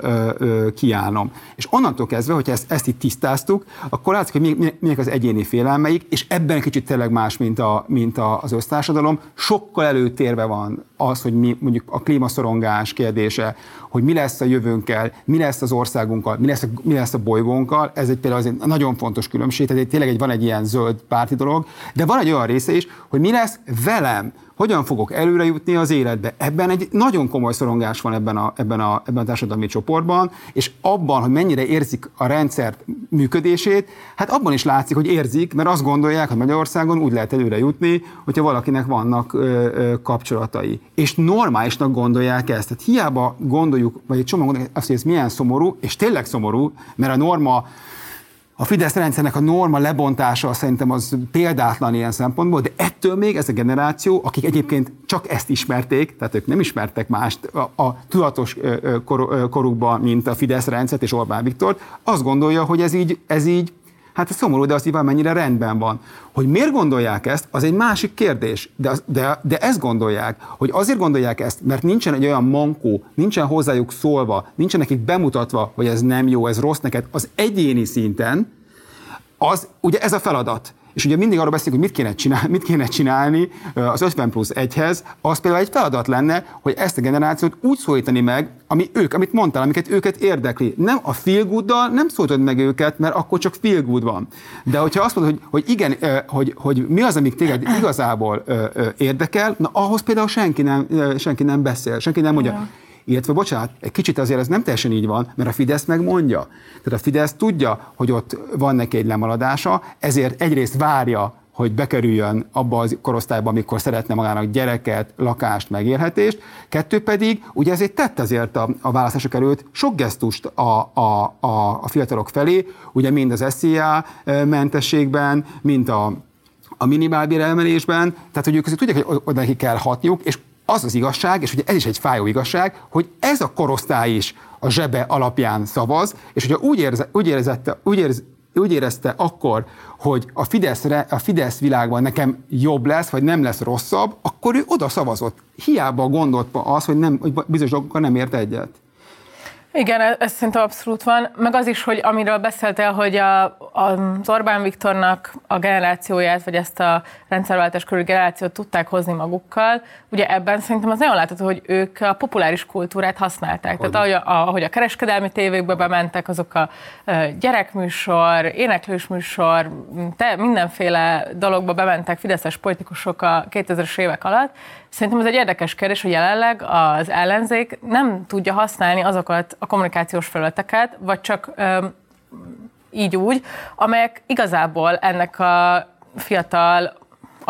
kiállnom. És onnantól kezdve, hogy ezt, ezt itt tisztáztuk, akkor látszik, hogy milyen az egyéni félelmeik, és ebben kicsit tényleg más, mint, a, mint a, az össztársadalom. Sokkal előtérve van az, hogy mi mondjuk a klímaszorongás kérdése, hogy mi lesz a jövőnkkel, mi lesz az országunkkal, mi lesz a, mi lesz a bolygónkkal, ez egy például egy nagyon fontos különbség, tehát tényleg egy, van egy ilyen zöld párti dolog, de van egy olyan része is, hogy mi lesz velem, hogyan fogok előre jutni az életbe. Ebben egy nagyon komoly szorongás van ebben a, ebben a, ebben a társadalmi csoportban, és abban, hogy mennyire érzik a rendszert működését, hát abban is látszik, hogy érzik, mert azt gondolják, hogy Magyarországon úgy lehet előre jutni, hogyha valakinek vannak ö, ö, kapcsolatai. És normálisnak gondolják ezt. Tehát hiába gondoljuk, vagy egy csomó gondolják azt, hogy ez milyen szomorú, és tényleg szomorú, mert a norma a Fidesz rendszernek a norma lebontása szerintem az példátlan ilyen szempontból, de ettől még ez a generáció, akik egyébként csak ezt ismerték, tehát ők nem ismertek mást a, a tudatos kor, korukban, mint a Fidesz rendszert és Orbán Viktor, azt gondolja, hogy ez így, ez így Hát ez szomorú, de azt így mennyire rendben van. Hogy miért gondolják ezt, az egy másik kérdés. De, de, de ezt gondolják, hogy azért gondolják ezt, mert nincsen egy olyan mankó, nincsen hozzájuk szólva, nincsen nekik bemutatva, hogy ez nem jó, ez rossz neked, az egyéni szinten, az ugye ez a feladat. És ugye mindig arról beszélünk, hogy mit kéne, csinálni, mit kéne csinálni az 50 plusz 1-hez, az például egy feladat lenne, hogy ezt a generációt úgy szólítani meg, ami ők, amit mondtál, amiket őket érdekli. Nem a feel nem szólítod meg őket, mert akkor csak feel good van. De hogyha azt mondod, hogy, hogy igen, hogy, hogy mi az, amik téged igazából érdekel, na ahhoz például senki nem, senki nem beszél, senki nem mondja, illetve bocsánat, egy kicsit azért ez nem teljesen így van, mert a Fidesz megmondja. Tehát a Fidesz tudja, hogy ott van neki egy lemaradása, ezért egyrészt várja, hogy bekerüljön abba az korosztályba, amikor szeretne magának gyereket, lakást, megélhetést. Kettő pedig, ugye ezért tett azért a, a választások előtt sok gesztust a, a, a, a fiatalok felé, ugye mind az SZIA mentességben, mint a, a minimálbér emelésben, tehát hogy ők azért tudják, hogy oda neki kell hatniuk, és az az igazság, és ugye ez is egy fájó igazság, hogy ez a korosztály is a zsebe alapján szavaz, és hogyha úgy, érze, úgy, érzette, úgy, érz, úgy érezte akkor, hogy a Fideszre, a Fidesz világban nekem jobb lesz, vagy nem lesz rosszabb, akkor ő oda szavazott. Hiába gondolt az, hogy, nem, hogy bizonyos dolgokkal nem ért egyet. Igen, ez, ez szerintem abszolút van. Meg az is, hogy amiről beszéltél, hogy a, a, az Orbán Viktornak a generációját, vagy ezt a rendszerváltás körül generációt tudták hozni magukkal, ugye ebben szerintem az nagyon látható, hogy ők a populáris kultúrát használták. Hogy. Tehát ahogy a, ahogy a kereskedelmi tévékbe bementek, azok a gyerekműsor, éneklős műsor, te, mindenféle dologba bementek fideszes politikusok a 2000-es évek alatt, Szerintem ez egy érdekes kérdés, hogy jelenleg az ellenzék nem tudja használni azokat a kommunikációs felületeket, vagy csak öm, így úgy, amelyek igazából ennek a fiatal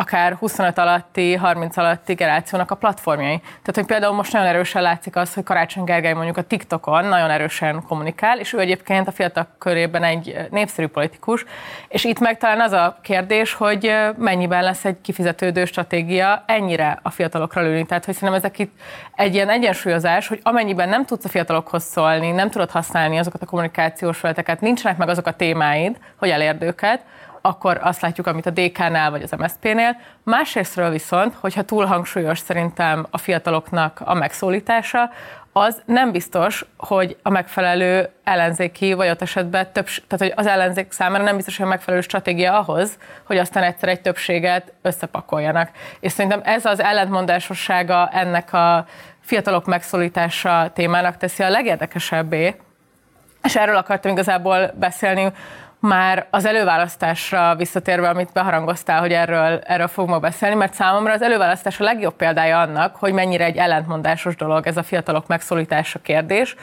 akár 25 alatti, 30 alatti generációnak a platformjai. Tehát, hogy például most nagyon erősen látszik az, hogy Karácsony Gergely mondjuk a TikTokon nagyon erősen kommunikál, és ő egyébként a fiatal körében egy népszerű politikus, és itt meg talán az a kérdés, hogy mennyiben lesz egy kifizetődő stratégia ennyire a fiatalokra lőni. Tehát, hogy szerintem ezek itt egy ilyen egyensúlyozás, hogy amennyiben nem tudsz a fiatalokhoz szólni, nem tudod használni azokat a kommunikációs felületeket, nincsenek meg azok a témáid, hogy elérd őket, akkor azt látjuk, amit a DK-nál vagy az MSZP-nél. Másrésztről viszont, hogyha túl hangsúlyos szerintem a fiataloknak a megszólítása, az nem biztos, hogy a megfelelő ellenzéki, vagy ott esetben több, tehát hogy az ellenzék számára nem biztos, hogy a megfelelő stratégia ahhoz, hogy aztán egyszer egy többséget összepakoljanak. És szerintem ez az ellentmondásossága ennek a fiatalok megszólítása témának teszi a legérdekesebbé, és erről akartam igazából beszélni, már az előválasztásra visszatérve, amit beharangoztál, hogy erről, erről fog ma beszélni, mert számomra az előválasztás a legjobb példája annak, hogy mennyire egy ellentmondásos dolog ez a fiatalok megszólítása kérdés,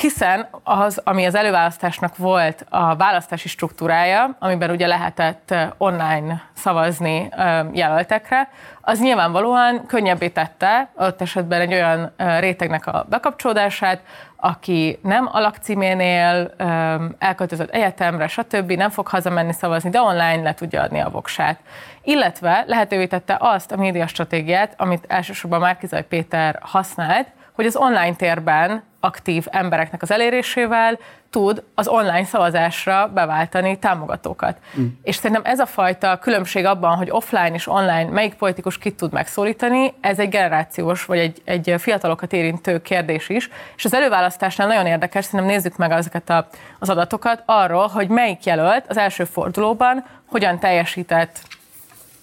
hiszen az, ami az előválasztásnak volt a választási struktúrája, amiben ugye lehetett online szavazni jelöltekre, az nyilvánvalóan könnyebbé tette ott esetben egy olyan rétegnek a bekapcsolódását, aki nem a lakcíménél elköltözött egyetemre, stb. nem fog hazamenni szavazni, de online le tudja adni a voksát. Illetve lehetővé tette azt a médiastratégiát, amit elsősorban Márkizaj Péter használt, hogy az online térben aktív embereknek az elérésével tud az online szavazásra beváltani támogatókat. Mm. És szerintem ez a fajta különbség abban, hogy offline és online melyik politikus kit tud megszólítani, ez egy generációs vagy egy, egy fiatalokat érintő kérdés is. És az előválasztásnál nagyon érdekes, szerintem nézzük meg ezeket a, az adatokat arról, hogy melyik jelölt az első fordulóban hogyan teljesített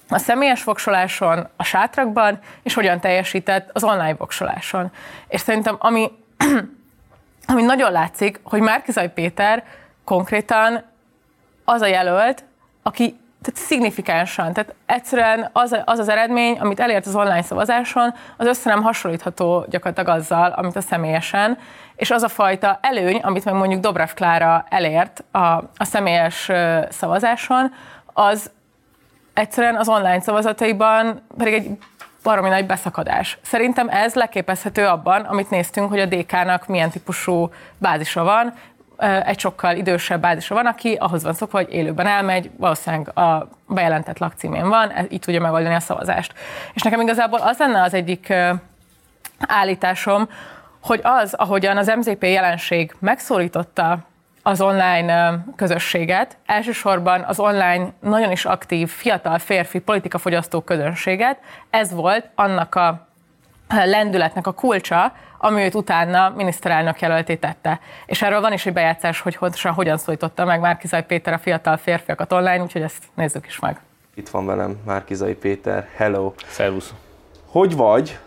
a személyes voksoláson, a sátrakban, és hogyan teljesített az online voksoláson. És szerintem ami, ami nagyon látszik, hogy Márkizaj Péter konkrétan az a jelölt, aki tehát szignifikánsan, tehát egyszerűen az, az az eredmény, amit elért az online szavazáson, az össze nem hasonlítható gyakorlatilag azzal, amit a személyesen, és az a fajta előny, amit meg mondjuk Dobrev Klára elért a, a személyes szavazáson, az egyszerűen az online szavazataiban pedig egy baromi nagy beszakadás. Szerintem ez leképezhető abban, amit néztünk, hogy a DK-nak milyen típusú bázisa van, egy sokkal idősebb bázisa van, aki ahhoz van szokva, hogy élőben elmegy, valószínűleg a bejelentett lakcímén van, így tudja megoldani a szavazást. És nekem igazából az lenne az egyik állításom, hogy az, ahogyan az MZP jelenség megszólította az online közösséget, elsősorban az online nagyon is aktív fiatal férfi politikafogyasztó közönséget. Ez volt annak a lendületnek a kulcsa, ami őt utána miniszterelnök jelölté tette. És erről van is egy bejátszás, hogy pontosan hogyan szólította meg Márkizaj Péter a fiatal férfiakat online, úgyhogy ezt nézzük is meg. Itt van velem Márkizai Péter. Hello! Szervusz! Hogy vagy?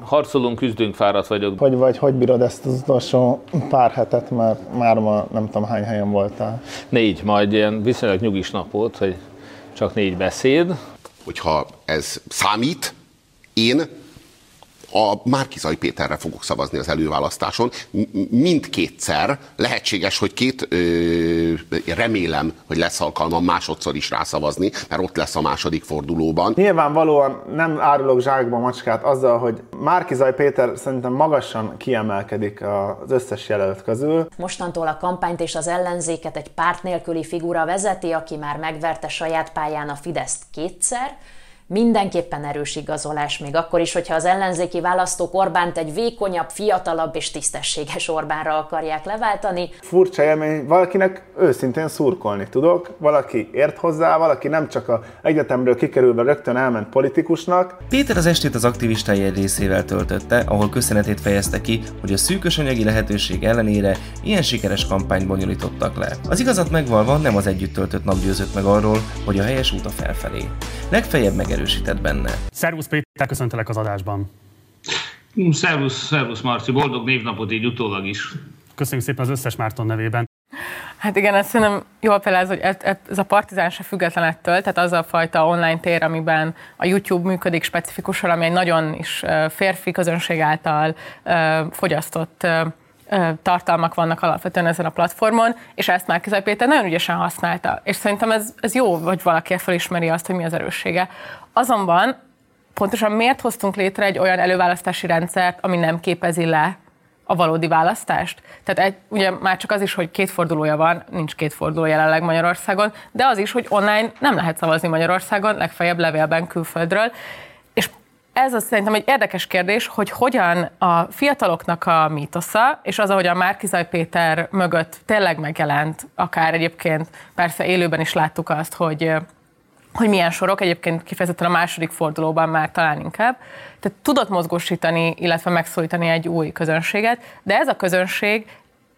Harcolunk, küzdünk, fáradt vagyok. Hogy vagy, hogy bírod ezt az utolsó pár hetet, mert már ma nem tudom hány helyen voltál. Négy, majd ilyen viszonylag nyugis nap volt, hogy csak négy beszéd. Hogyha ez számít, én a Márkizai Péterre fogok szavazni az előválasztáson. Mindkétszer lehetséges, hogy két, ö, remélem, hogy lesz alkalmam másodszor is rászavazni, mert ott lesz a második fordulóban. Nyilvánvalóan nem árulok zsákba macskát azzal, hogy Márkizaj Péter szerintem magasan kiemelkedik az összes jelölt közül. Mostantól a kampányt és az ellenzéket egy párt nélküli figura vezeti, aki már megverte saját pályán a Fideszt kétszer, mindenképpen erős igazolás, még akkor is, hogyha az ellenzéki választók Orbánt egy vékonyabb, fiatalabb és tisztességes Orbánra akarják leváltani. Furcsa élmény, valakinek őszintén szurkolni tudok, valaki ért hozzá, valaki nem csak a egyetemről kikerülve rögtön elment politikusnak. Péter az estét az aktivistái egy részével töltötte, ahol köszönetét fejezte ki, hogy a szűkös anyagi lehetőség ellenére ilyen sikeres kampányt bonyolítottak le. Az igazat megvalva nem az együtt töltött nap győzött meg arról, hogy a helyes út a felfelé. Legfeljebb megerősített benne. Szervusz Péter, köszöntelek az adásban. Szervusz, szervusz Marci, boldog névnapot így utólag is. Köszönjük szépen az összes Márton nevében. Hát igen, ezt szerintem jól például, hogy ez, ez a partizán se független ettől, tehát az a fajta online tér, amiben a YouTube működik specifikusan, ami egy nagyon is férfi közönség által fogyasztott tartalmak vannak alapvetően ezen a platformon, és ezt már Kizaj Péter nagyon ügyesen használta. És szerintem ez, ez jó, hogy valaki felismeri azt, hogy mi az erőssége. Azonban pontosan miért hoztunk létre egy olyan előválasztási rendszert, ami nem képezi le a valódi választást. Tehát egy, ugye már csak az is, hogy két fordulója van, nincs két forduló jelenleg Magyarországon, de az is, hogy online nem lehet szavazni Magyarországon, legfeljebb levélben külföldről. Ez az szerintem egy érdekes kérdés, hogy hogyan a fiataloknak a mítosza, és az, ahogy a Márkizaj Péter mögött tényleg megjelent, akár egyébként persze élőben is láttuk azt, hogy hogy milyen sorok, egyébként kifejezetten a második fordulóban már talán inkább. Tehát tudott mozgósítani, illetve megszólítani egy új közönséget, de ez a közönség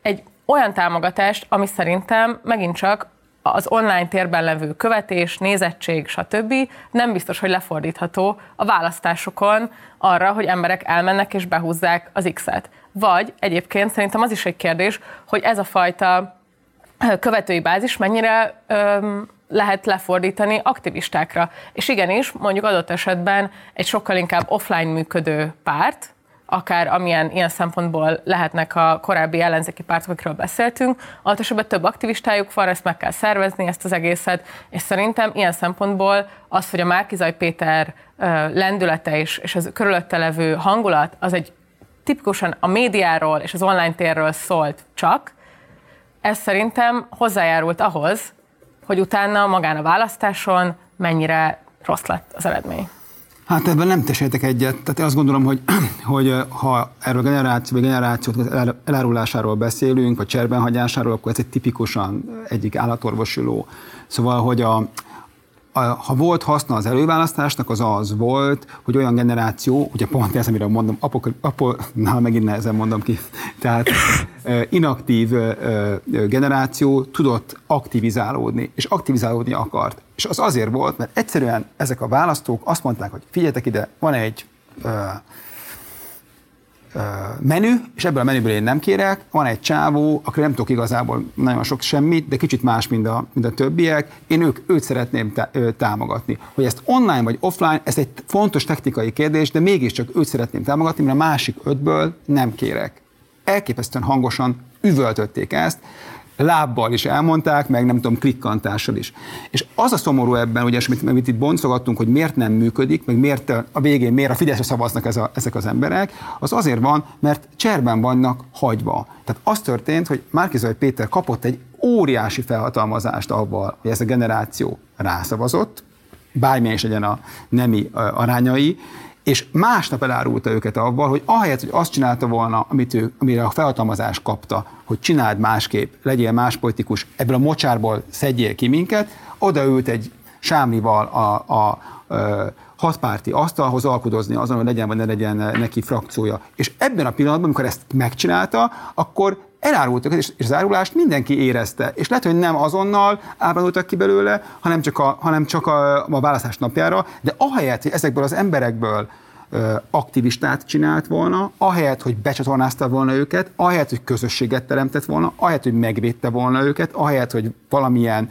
egy olyan támogatást, ami szerintem megint csak az online térben levő követés, nézettség, stb. nem biztos, hogy lefordítható a választásokon arra, hogy emberek elmennek és behúzzák az X-et. Vagy egyébként szerintem az is egy kérdés, hogy ez a fajta követői bázis mennyire öm, lehet lefordítani aktivistákra. És igenis, mondjuk adott esetben egy sokkal inkább offline működő párt, akár amilyen ilyen szempontból lehetnek a korábbi ellenzéki pártok, akikről beszéltünk, esetben több aktivistájuk van, ezt meg kell szervezni, ezt az egészet, és szerintem ilyen szempontból az, hogy a Márkizaj Péter lendülete és, és az körülötte levő hangulat, az egy tipikusan a médiáról és az online térről szólt csak, ez szerintem hozzájárult ahhoz, hogy utána magán a választáson mennyire rossz lett az eredmény. Hát ebben nem teséltek egyet. Tehát azt gondolom, hogy, hogy ha erről generáció, vagy generációt elárulásáról beszélünk, vagy cserbenhagyásáról, akkor ez egy tipikusan egyik állatorvosuló. Szóval, hogy a, ha volt haszna az előválasztásnak, az az volt, hogy olyan generáció, ugye pont ez, amire mondom, apok, apo, na, megint nehezen mondom ki, tehát inaktív generáció tudott aktivizálódni, és aktivizálódni akart. És az azért volt, mert egyszerűen ezek a választók azt mondták, hogy figyeljetek ide, van egy menü, és ebből a menüből én nem kérek, van egy csávó, akkor nem tudok igazából nagyon sok semmit, de kicsit más, mint a, mint a többiek, én ők, őt szeretném támogatni. Hogy ezt online vagy offline, ez egy fontos technikai kérdés, de mégiscsak őt szeretném támogatni, mert a másik ötből nem kérek. Elképesztően hangosan üvöltötték ezt, lábbal is elmondták, meg nem tudom, klikkantással is. És az a szomorú ebben, ugye, amit, amit itt boncogattunk, hogy miért nem működik, meg miért a végén miért a Fideszre szavaznak ez a, ezek az emberek, az azért van, mert cserben vannak hagyva. Tehát az történt, hogy Márkizaj Péter kapott egy óriási felhatalmazást abban, hogy ez a generáció rászavazott, bármilyen is legyen a nemi arányai, és másnap elárulta őket abban, hogy ahelyett, hogy azt csinálta volna, amit ő, amire a felhatalmazást kapta, hogy csináld másképp, legyél más politikus, ebből a mocsárból szedjél ki minket, odaült egy sámlival a, a, a hatpárti asztalhoz alkudozni azon, hogy legyen vagy ne legyen neki frakciója. És ebben a pillanatban, amikor ezt megcsinálta, akkor elárultak, és, és az árulást mindenki érezte. És lehet, hogy nem azonnal ábrandultak ki belőle, hanem csak a, hanem csak a, a választás napjára, de ahelyett, hogy ezekből az emberekből aktivistát csinált volna, ahelyett, hogy becsatornázta volna őket, ahelyett, hogy közösséget teremtett volna, ahelyett, hogy megvédte volna őket, ahelyett, hogy valamilyen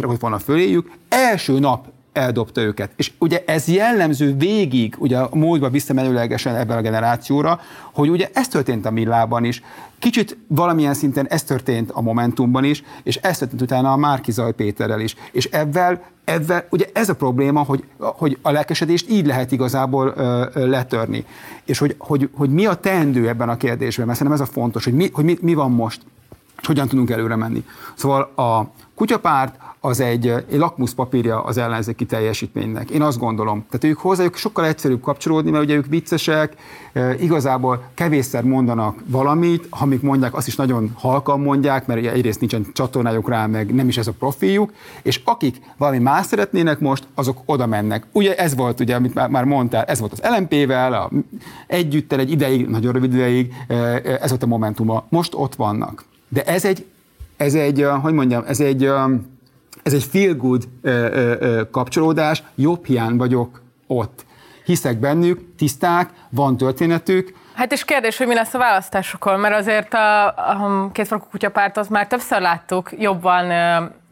rakott volna föléjük, első nap eldobta őket. És ugye ez jellemző végig, ugye a múltban visszamenőlegesen ebben a generációra, hogy ugye ez történt a Millában is, kicsit valamilyen szinten ez történt a Momentumban is, és ez történt utána a Márkizaj Péterrel is. És ebben, ebben ugye ez a probléma, hogy, hogy a lelkesedést így lehet igazából ö, letörni. És hogy, hogy, hogy mi a teendő ebben a kérdésben, mert szerintem ez a fontos, hogy mi, hogy mi, mi van most, és hogyan tudunk előre menni. Szóval a kutyapárt az egy, egy lakmuszpapírja az ellenzéki teljesítménynek. Én azt gondolom. Tehát ők hozzájuk sokkal egyszerűbb kapcsolódni, mert ugye ők viccesek, igazából kevésszer mondanak valamit, még mondják, azt is nagyon halkan mondják, mert ugye egyrészt nincsen csatornájuk rá, meg nem is ez a profiljuk, és akik valami más szeretnének most, azok oda mennek. Ugye ez volt, ugye, amit már, mondtál, ez volt az LMP-vel, a, együttel egy ideig, nagyon rövid ideig, ez volt a momentuma. Most ott vannak. De ez egy, ez egy, hogy mondjam, ez egy, ez egy feel good kapcsolódás, jobb hiány vagyok ott. Hiszek bennük, tiszták, van történetük, Hát és kérdés, hogy mi lesz a választásokon, mert azért a, a kétfarkú kutyapárt az már többször láttuk jobban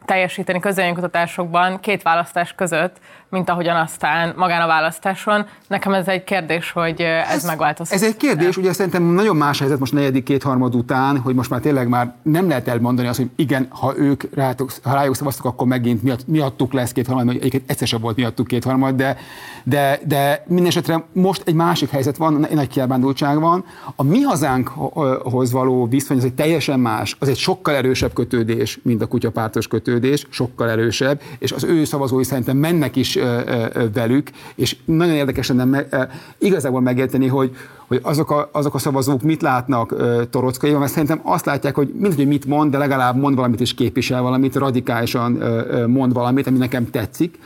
teljesíteni közönkutatásokban két választás között, mint ahogyan aztán magán a választáson. Nekem ez egy kérdés, hogy ez, ez megváltozik. Ez egy kérdés, ugye szerintem nagyon más helyzet most negyedik kétharmad után, hogy most már tényleg már nem lehet elmondani azt, hogy igen, ha ők rájuk, ha rájuk szavaztak, akkor megint miatt, miattuk lesz kétharmad, mert egyébként egyszer sem volt miattuk kétharmad, de, de, de minden esetre most egy másik helyzet van, egy nagy kiábrándultság van. A mi hazánkhoz való viszony, az egy teljesen más, az egy sokkal erősebb kötődés, mint a kutyapártos kötődés, sokkal erősebb, és az ő szavazói szerintem mennek is velük, és nagyon érdekes lenne igazából megérteni, hogy, hogy azok, a, azok a szavazók mit látnak Torockaiban, mert szerintem azt látják, hogy mindegy, hogy mit mond, de legalább mond valamit és képvisel valamit, radikálisan mond valamit, ami nekem tetszik.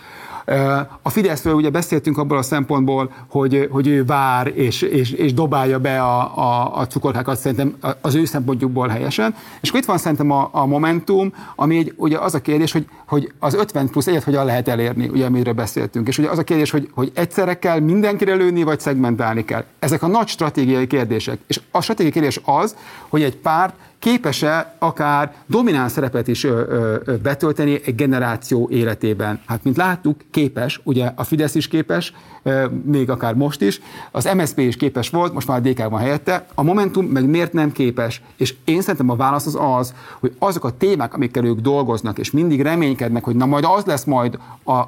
A Fideszről ugye beszéltünk abból a szempontból, hogy, hogy ő vár és, és, és dobálja be a, a, a cukorkákat szerintem az ő szempontjukból helyesen. És akkor itt van szerintem a, a Momentum, ami egy, ugye az a kérdés, hogy, hogy az 50 plusz egyet hogyan lehet elérni, ugye amiről beszéltünk. És ugye az a kérdés, hogy, hogy egyszerre kell mindenkire lőni, vagy szegmentálni kell. Ezek a nagy stratégiai kérdések. És a stratégiai kérdés az, hogy egy párt képes-e akár domináns szerepet is ö, ö, betölteni egy generáció életében. Hát, mint láttuk, képes, ugye a Fidesz is képes, ö, még akár most is, az MSZP is képes volt, most már a DK van helyette, a Momentum meg miért nem képes? És én szerintem a válasz az az, hogy azok a témák, amikkel ők dolgoznak, és mindig reménykednek, hogy na majd az lesz majd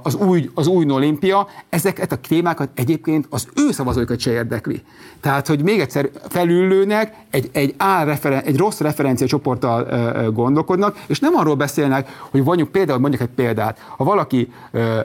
az új, az új olimpia, ezeket a témákat egyébként az ő szavazóikat se érdekli. Tehát, hogy még egyszer felüllőnek, egy, egy, referen, egy rossz referenciacsoporttal gondolkodnak, és nem arról beszélnek, hogy mondjuk például, mondjuk egy példát, ha valaki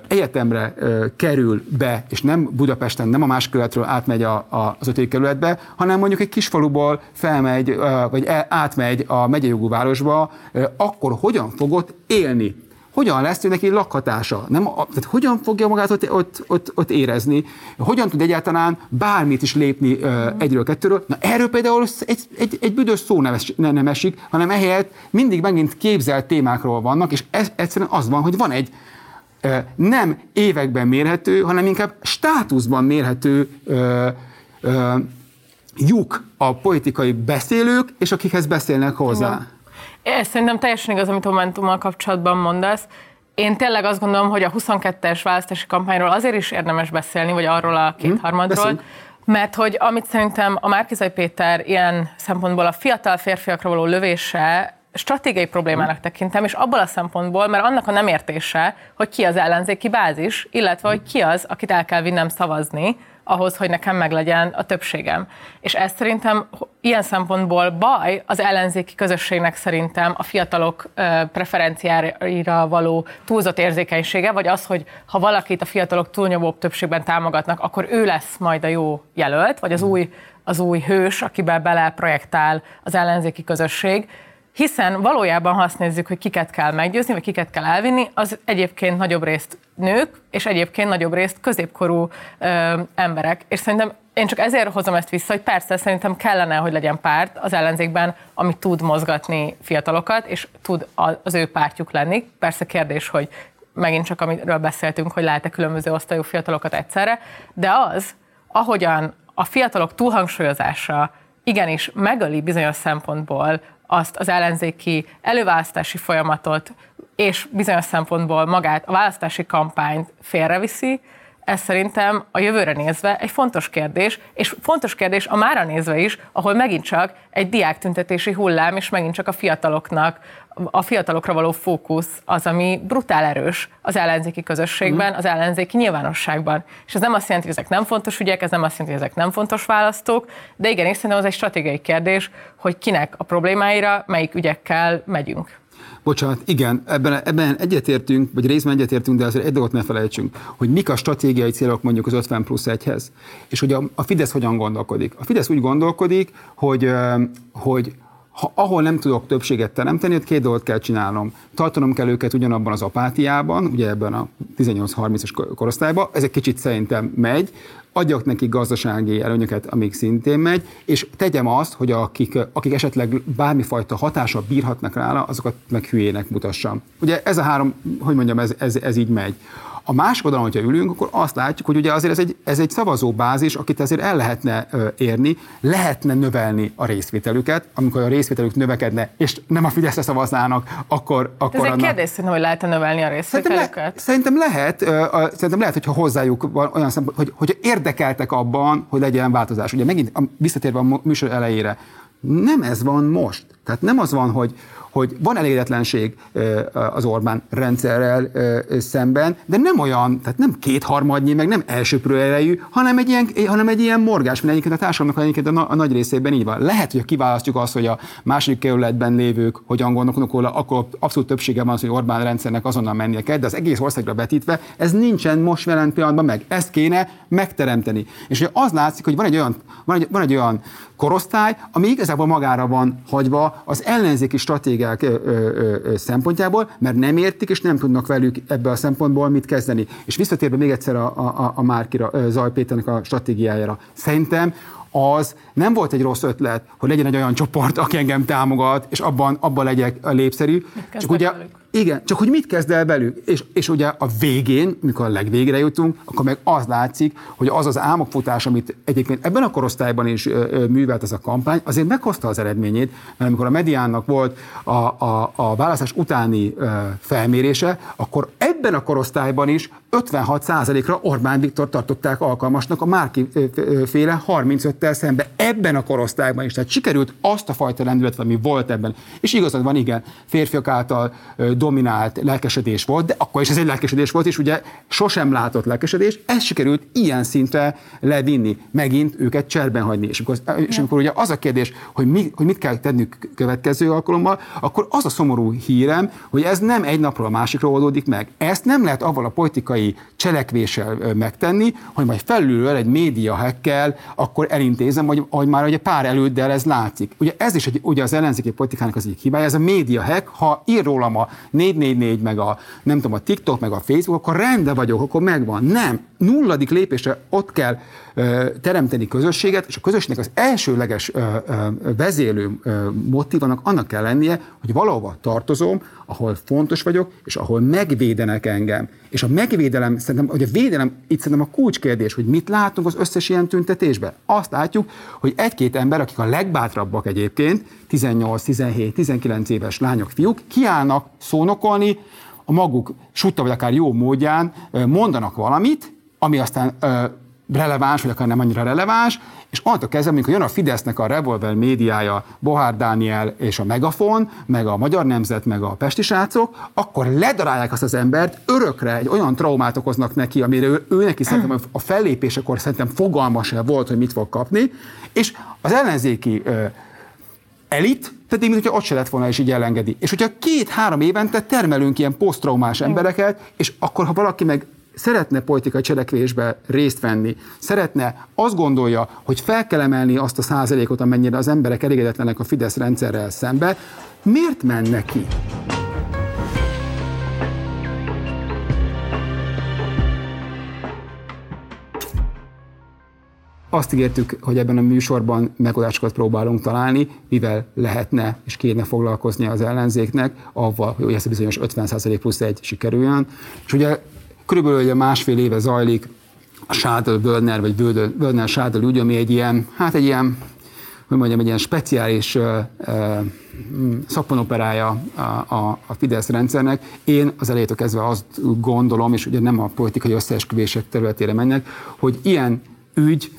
egyetemre kerül be, és nem Budapesten, nem a más kerületről átmegy a, az ötödik kerületbe, hanem mondjuk egy kisfaluból felmegy, vagy átmegy a megyejogú városba, akkor hogyan fogod élni? Hogyan lesz ő neki lakhatása? Nem, tehát hogyan fogja magát ott, ott, ott, ott érezni? Hogyan tud egyáltalán bármit is lépni uh, egyről, kettőről? Na erről például egy, egy, egy büdös szó nem, es, nem esik, hanem ehelyett mindig megint képzelt témákról vannak, és ez egyszerűen az van, hogy van egy uh, nem években mérhető, hanem inkább státuszban mérhető uh, uh, lyuk a politikai beszélők, és akikhez beszélnek hozzá. Igen. Ez szerintem teljesen igaz, amit a Momentummal kapcsolatban mondasz. Én tényleg azt gondolom, hogy a 22-es választási kampányról azért is érdemes beszélni, vagy arról a kétharmadról, hmm, mert hogy amit szerintem a Márkizai Péter ilyen szempontból a fiatal férfiakra való lövése stratégiai problémának tekintem, és abból a szempontból, mert annak a nem értése, hogy ki az ellenzéki bázis, illetve hogy ki az, akit el kell vinnem szavazni, ahhoz, hogy nekem meglegyen a többségem. És ez szerintem ilyen szempontból baj az ellenzéki közösségnek szerintem a fiatalok preferenciáira való túlzott érzékenysége, vagy az, hogy ha valakit a fiatalok túlnyomóbb többségben támogatnak, akkor ő lesz majd a jó jelölt, vagy az új, az új hős, akiben bele projektál az ellenzéki közösség hiszen valójában, ha azt nézzük, hogy kiket kell meggyőzni, vagy kiket kell elvinni, az egyébként nagyobb részt nők, és egyébként nagyobb részt középkorú ö, emberek. És szerintem én csak ezért hozom ezt vissza, hogy persze szerintem kellene, hogy legyen párt az ellenzékben, ami tud mozgatni fiatalokat, és tud az ő pártjuk lenni. Persze kérdés, hogy megint csak amiről beszéltünk, hogy lehet-e különböző osztályú fiatalokat egyszerre, de az, ahogyan a fiatalok túlhangsúlyozása igenis megöli bizonyos szempontból azt az ellenzéki előválasztási folyamatot és bizonyos szempontból magát a választási kampányt félreviszi, ez szerintem a jövőre nézve egy fontos kérdés, és fontos kérdés a mára nézve is, ahol megint csak egy diáktüntetési hullám, és megint csak a fiataloknak, a fiatalokra való fókusz az, ami brutál erős az ellenzéki közösségben, az ellenzéki nyilvánosságban. És ez nem azt jelenti, hogy ezek nem fontos ügyek, ez nem azt jelenti, hogy ezek nem fontos választók, de igen, és szerintem az egy stratégiai kérdés, hogy kinek a problémáira, melyik ügyekkel megyünk. Bocsánat, igen, ebben, ebben egyetértünk, vagy részben egyetértünk, de azért egy dolgot ne felejtsünk, hogy mik a stratégiai célok mondjuk az 50 plusz egyhez, és hogy a, a Fidesz hogyan gondolkodik. A Fidesz úgy gondolkodik, hogy, hogy ha ahol nem tudok többséget teremteni, ott két dolgot kell csinálnom. Tartanom kell őket ugyanabban az apátiában, ugye ebben a 18-30-as korosztályban, ez egy kicsit szerintem megy, adjak neki gazdasági előnyöket, amíg szintén megy, és tegyem azt, hogy akik, akik esetleg bármifajta hatással bírhatnak rá, azokat meg hülyének mutassam. Ugye ez a három, hogy mondjam, ez, ez, ez így megy. A másik oldalon, hogyha ülünk, akkor azt látjuk, hogy ugye azért ez egy, ez egy szavazóbázis, akit azért el lehetne érni, lehetne növelni a részvételüket, amikor a részvételük növekedne, és nem a Fideszre szavaznának, akkor... akkor ez egy annak... kérdés szerintem, hogy lehetne növelni a részvételüket? Szerintem, le, szerintem lehet, szerintem lehet, hogyha hozzájuk van olyan szempont, hogy, hogy érdekeltek abban, hogy legyen változás. Ugye megint visszatérve a műsor elejére, nem ez van most. Tehát nem az van, hogy, hogy van elégedetlenség az Orbán rendszerrel szemben, de nem olyan, tehát nem kétharmadnyi, meg nem elsőprő erejű, hanem egy ilyen, hanem egy ilyen morgás, mint egyébként a társadalomnak egyébként a, a nagy részében így van. Lehet, hogy kiválasztjuk azt, hogy a második kerületben lévők hogyan gondolkodnak róla, akkor abszolút többsége van az, hogy Orbán rendszernek azonnal mennie kell, de az egész országra vetítve ez nincsen most jelen pillanatban meg. Ezt kéne megteremteni. És az látszik, hogy van egy olyan, van egy, van egy olyan korosztály, ami igazából magára van hagyva az ellenzéki stratégiák szempontjából, mert nem értik és nem tudnak velük ebbe a szempontból mit kezdeni. És visszatérve még egyszer a, a, a Márkira, Zaj Péternek a stratégiájára. Szerintem az nem volt egy rossz ötlet, hogy legyen egy olyan csoport, aki engem támogat, és abban, abban legyek a lépszerű. Csak ugye, velük? Igen, csak hogy mit kezd el velük? És, és ugye a végén, mikor a legvégre jutunk, akkor meg az látszik, hogy az az álmokfutás, amit egyébként ebben a korosztályban is művelt ez a kampány, azért meghozta az eredményét, mert amikor a mediánnak volt a, a, a választás utáni felmérése, akkor ebben a korosztályban is 56%-ra Orbán Viktor tartották alkalmasnak a Márki féle 35-tel szembe ebben a korosztályban is. Tehát sikerült azt a fajta lendületet, ami volt ebben. És igazad van, igen, férfiak által dominált lelkesedés volt, de akkor is ez egy lelkesedés volt, és ugye sosem látott lelkesedés, ez sikerült ilyen szintre levinni, megint őket cserben hagyni. És amikor, és amikor ugye az a kérdés, hogy, mi, hogy mit kell tennünk következő alkalommal, akkor az a szomorú hírem, hogy ez nem egy napról a másikra oldódik meg. Ezt nem lehet avval a politikai cselekvéssel megtenni, hogy majd felülről egy média hekkel, akkor elintézem, hogy, hogy már ugye pár előddel ez látszik. Ugye ez is egy, ugye az ellenzéki politikának az egyik hibája, ez a média hack, ha ír rólam a 444, meg a nem tudom, a TikTok, meg a Facebook, akkor rendben vagyok, akkor megvan. Nem. Nulladik lépésre ott kell teremteni közösséget, és a közösségnek az elsőleges vezélő motívanak annak kell lennie, hogy valahova tartozom, ahol fontos vagyok, és ahol megvédenek engem. És a megvédelem, szerintem, hogy a védelem, itt szerintem a kulcskérdés, hogy mit látunk az összes ilyen tüntetésben. Azt látjuk, hogy egy-két ember, akik a legbátrabbak egyébként, 18, 17, 19 éves lányok, fiúk, kiállnak szónokolni, a maguk sutta vagy akár jó módján mondanak valamit, ami aztán releváns, vagy akár nem annyira releváns, és onnantól kezdve, amikor jön a Fidesznek a Revolver médiája, Bohár Dániel és a Megafon, meg a Magyar Nemzet, meg a Pesti srácok, akkor ledarálják azt az embert, örökre egy olyan traumát okoznak neki, amire ő, ő neki szerintem a fellépésekor szerintem fogalma sem volt, hogy mit fog kapni, és az ellenzéki ö, elit, pedig mint hogyha ott se lett volna, és így elengedi. És hogyha két-három évente termelünk ilyen posztraumás embereket, és akkor, ha valaki meg szeretne politikai cselekvésbe részt venni, szeretne, azt gondolja, hogy fel kell emelni azt a százalékot, amennyire az emberek elégedetlenek a Fidesz rendszerrel szembe, miért menne ki? Azt ígértük, hogy ebben a műsorban megoldásokat próbálunk találni, mivel lehetne és kéne foglalkozni az ellenzéknek, avval, hogy ez a bizonyos 50% plusz egy sikerüljön. És ugye Körülbelül ugye másfél éve zajlik a Sádel Bölner, vagy Bölner Sádel ügy, ami egy ilyen, hát egy ilyen, hogy mondjam, egy ilyen speciális uh, uh, szapponoperája a, a, a Fidesz rendszernek. Én az elejétől kezdve azt gondolom, és ugye nem a politikai összeesküvések területére mennek, hogy ilyen ügy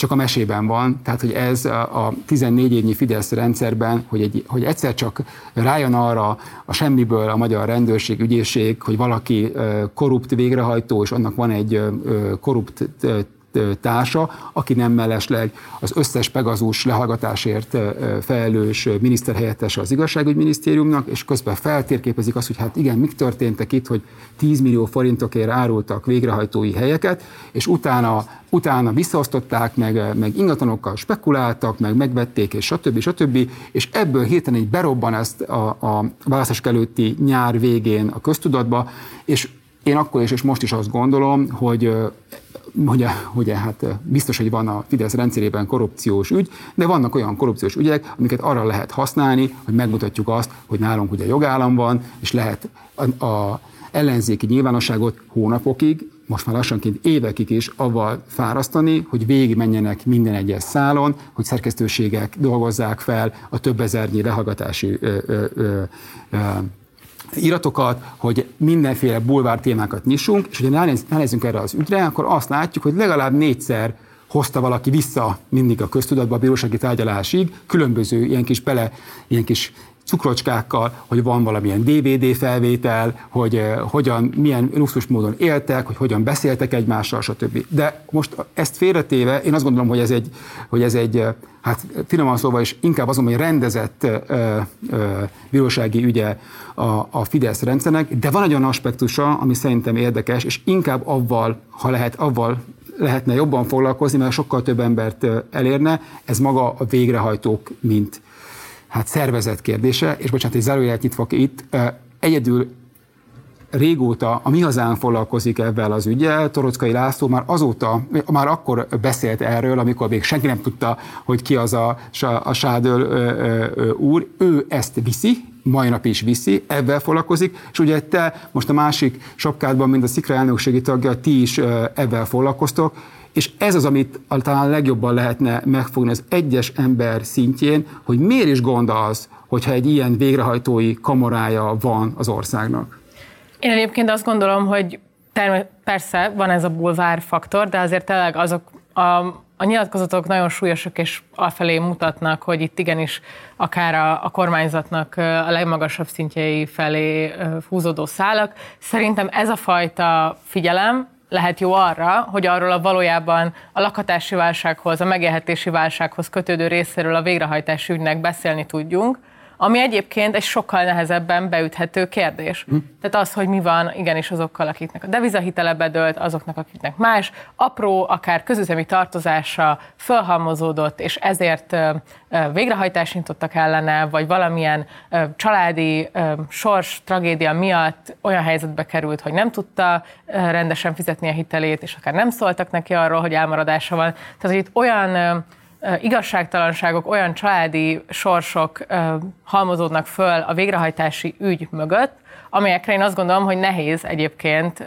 csak a mesében van, tehát hogy ez a 14 évnyi Fidesz rendszerben, hogy, egy, hogy egyszer csak rájön arra a semmiből a magyar rendőrség, ügyészség, hogy valaki korrupt végrehajtó, és annak van egy korrupt társa, aki nem mellesleg az összes Pegazus lehallgatásért felelős miniszterhelyettese az igazságügyminisztériumnak, és közben feltérképezik azt, hogy hát igen, mik történtek itt, hogy 10 millió forintokért árultak végrehajtói helyeket, és utána, utána visszaosztották, meg, meg ingatlanokkal spekuláltak, meg megvették, és stb. stb. És ebből hirtelen egy berobban ezt a, a választás előtti nyár végén a köztudatba, és én akkor is és most is azt gondolom, hogy ugye, ugye hát biztos, hogy van a Fidesz rendszerében korrupciós ügy, de vannak olyan korrupciós ügyek, amiket arra lehet használni, hogy megmutatjuk azt, hogy nálunk ugye jogállam van, és lehet a, a ellenzéki nyilvánosságot hónapokig, most már lassanként évekig is avval fárasztani, hogy végig menjenek minden egyes szálon, hogy szerkesztőségek dolgozzák fel a több ezernyi lehallgatási ö, ö, ö, ö, iratokat, hogy mindenféle bulvár témákat nyissunk, és hogyha ránézzünk erre az ügyre, akkor azt látjuk, hogy legalább négyszer hozta valaki vissza mindig a köztudatba a bírósági tárgyalásig, különböző ilyen kis bele, ilyen kis cukrocskákkal, hogy van valamilyen DVD felvétel, hogy uh, hogyan, milyen luxus módon éltek, hogy hogyan beszéltek egymással, stb. De most ezt félretéve, én azt gondolom, hogy ez egy, hogy ez egy hát finoman szóval is inkább azon, hogy rendezett uh, uh, bírósági ügye a, a Fidesz rendszernek, de van egy olyan aspektusa, ami szerintem érdekes, és inkább avval, ha lehet, avval lehetne jobban foglalkozni, mert sokkal több embert elérne, ez maga a végrehajtók, mint hát szervezet kérdése, és bocsánat, egy zárójelet nyitva itt, egyedül régóta a mi hazán foglalkozik ebben az ügyel. Torockai László már azóta, már akkor beszélt erről, amikor még senki nem tudta, hogy ki az a, a Sádöl úr. Ő ezt viszi, mai nap is viszi, ebben foglalkozik, és ugye te most a másik sapkádban, mint a Szikra elnökségi tagja, ti is ebben foglalkoztok, és ez az, amit talán legjobban lehetne megfogni az egyes ember szintjén, hogy miért is gond az, hogyha egy ilyen végrehajtói kamorája van az országnak. Én egyébként azt gondolom, hogy persze van ez a bulvár faktor, de azért tényleg azok a, a nyilatkozatok nagyon súlyosak és afelé mutatnak, hogy itt igenis akár a, a kormányzatnak a legmagasabb szintjei felé húzódó szálak. Szerintem ez a fajta figyelem, lehet jó arra, hogy arról a valójában a lakhatási válsághoz, a megélhetési válsághoz kötődő részéről a végrehajtási ügynek beszélni tudjunk, ami egyébként egy sokkal nehezebben beüthető kérdés. Hm. Tehát az, hogy mi van igenis azokkal, akiknek a devizahitele bedölt, azoknak, akiknek más, apró, akár közüzemi tartozása fölhalmozódott, és ezért végrehajtást nyitottak ellene, vagy valamilyen családi sors, tragédia miatt olyan helyzetbe került, hogy nem tudta rendesen fizetni a hitelét, és akár nem szóltak neki arról, hogy elmaradása van. Tehát, hogy itt olyan igazságtalanságok, olyan családi sorsok halmozódnak föl a végrehajtási ügy mögött, amelyekre én azt gondolom, hogy nehéz egyébként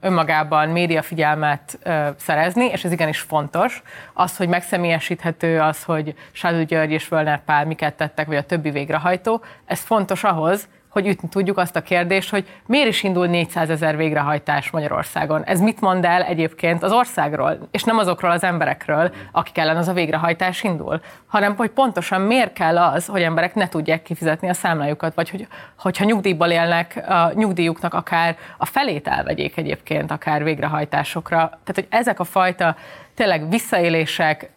önmagában médiafigyelmet szerezni, és ez igenis fontos. Az, hogy megszemélyesíthető, az, hogy Sádu György és Völner Pál miket tettek, vagy a többi végrehajtó, ez fontos ahhoz, hogy ütni tudjuk azt a kérdést, hogy miért is indul 400 ezer végrehajtás Magyarországon. Ez mit mond el egyébként az országról, és nem azokról az emberekről, akik ellen az a végrehajtás indul, hanem hogy pontosan miért kell az, hogy emberek ne tudják kifizetni a számlájukat, vagy hogy, hogyha nyugdíjból élnek, a nyugdíjuknak akár a felét elvegyék egyébként, akár végrehajtásokra. Tehát, hogy ezek a fajta tényleg visszaélések,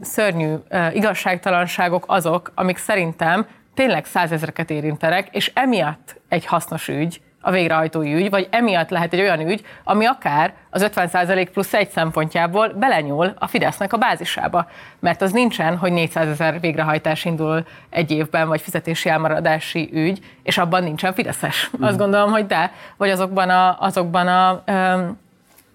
szörnyű igazságtalanságok azok, amik szerintem tényleg százezreket érintenek, és emiatt egy hasznos ügy, a végrehajtói ügy, vagy emiatt lehet egy olyan ügy, ami akár az 50% plusz egy szempontjából belenyúl a Fidesznek a bázisába. Mert az nincsen, hogy 400 ezer végrehajtás indul egy évben, vagy fizetési elmaradási ügy, és abban nincsen Fideszes. Mm. Azt gondolom, hogy de, vagy azokban a, azokban a um,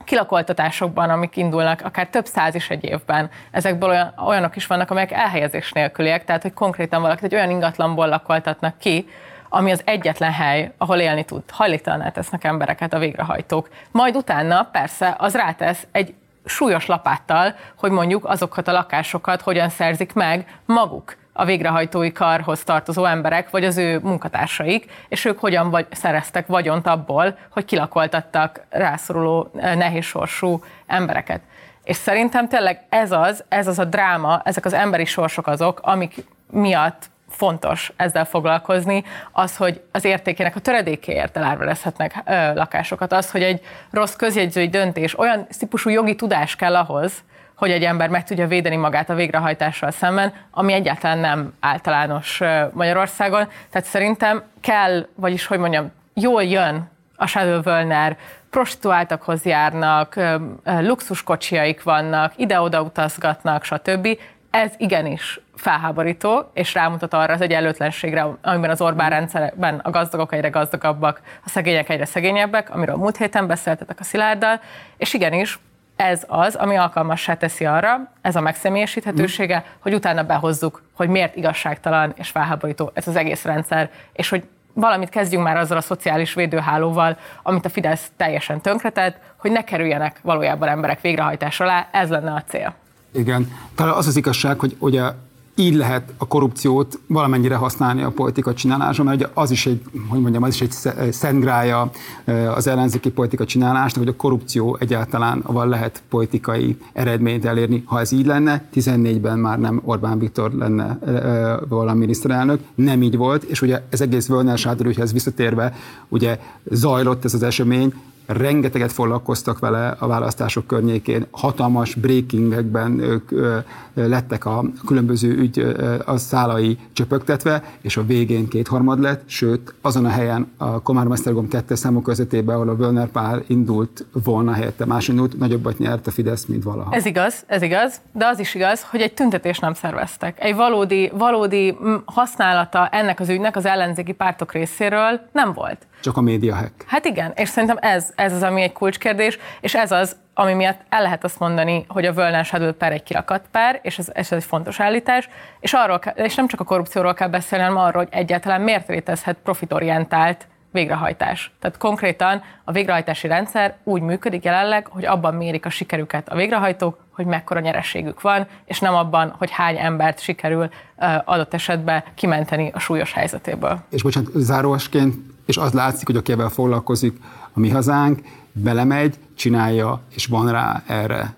kilakoltatásokban, amik indulnak, akár több száz is egy évben, ezekből olyan, olyanok is vannak, amelyek elhelyezés nélküliek, tehát hogy konkrétan valakit egy olyan ingatlanból lakoltatnak ki, ami az egyetlen hely, ahol élni tud. Hajléktalaná tesznek embereket a végrehajtók. Majd utána persze az rátesz egy súlyos lapáttal, hogy mondjuk azokat a lakásokat hogyan szerzik meg maguk a végrehajtói karhoz tartozó emberek, vagy az ő munkatársaik, és ők hogyan vagy, szereztek vagyont abból, hogy kilakoltattak rászoruló, eh, nehézsorsú embereket. És szerintem tényleg ez az, ez az a dráma, ezek az emberi sorsok azok, amik miatt fontos ezzel foglalkozni, az, hogy az értékének a töredékéért elárverezhetnek lakásokat, az, hogy egy rossz közjegyzői döntés, olyan típusú jogi tudás kell ahhoz, hogy egy ember meg tudja védeni magát a végrehajtással szemben, ami egyáltalán nem általános Magyarországon. Tehát szerintem kell, vagyis hogy mondjam, jól jön a Shadow Wölner, prostituáltakhoz járnak, luxuskocsiaik vannak, ide-oda utazgatnak, stb. Ez igenis felháborító, és rámutat arra az egyenlőtlenségre, amiben az Orbán rendszerben a gazdagok egyre gazdagabbak, a szegények egyre szegényebbek, amiről múlt héten beszéltetek a Szilárddal, és igenis ez az, ami alkalmassá teszi arra, ez a megszemélyesíthetősége, mm. hogy utána behozzuk, hogy miért igazságtalan és felháborító ez az egész rendszer, és hogy valamit kezdjünk már azzal a szociális védőhálóval, amit a Fidesz teljesen tönkretett, hogy ne kerüljenek valójában emberek végrehajtás alá, ez lenne a cél. Igen, talán az az igazság, hogy ugye így lehet a korrupciót valamennyire használni a politika csinálásban, mert ugye az is egy, hogy mondjam, az is egy szentgrája az ellenzéki politika csinálásnak, hogy a korrupció egyáltalán avval lehet politikai eredményt elérni. Ha ez így lenne, 14-ben már nem Orbán Viktor lenne valami miniszterelnök, nem így volt, és ugye ez egész Völner Sátorújhez visszatérve, ugye zajlott ez az esemény, rengeteget foglalkoztak vele a választások környékén, hatalmas breakingekben ők lettek a különböző ügy a szálai csöpögtetve, és a végén kétharmad lett, sőt, azon a helyen a Komár Mesztergom kettes számok közöttében, ahol a Völner Pál indult volna helyette, más indult, nagyobbat nyert a Fidesz, mint valaha. Ez igaz, ez igaz, de az is igaz, hogy egy tüntetés nem szerveztek. Egy valódi, valódi használata ennek az ügynek az ellenzéki pártok részéről nem volt. Csak a média hack. Hát igen, és szerintem ez, ez az, ami egy kulcskérdés, és ez az, ami miatt el lehet azt mondani, hogy a Völner Shadow per egy kirakat per, és ez, ez egy fontos állítás, és, arról kell, és nem csak a korrupcióról kell beszélni, hanem arról, hogy egyáltalán miért létezhet profitorientált végrehajtás. Tehát konkrétan a végrehajtási rendszer úgy működik jelenleg, hogy abban mérik a sikerüket a végrehajtók, hogy mekkora nyerességük van, és nem abban, hogy hány embert sikerül adott esetben kimenteni a súlyos helyzetéből. És bocsánat, záróasként, és az látszik, hogy akivel foglalkozik a mi hazánk, belemegy, csinálja, és van rá erre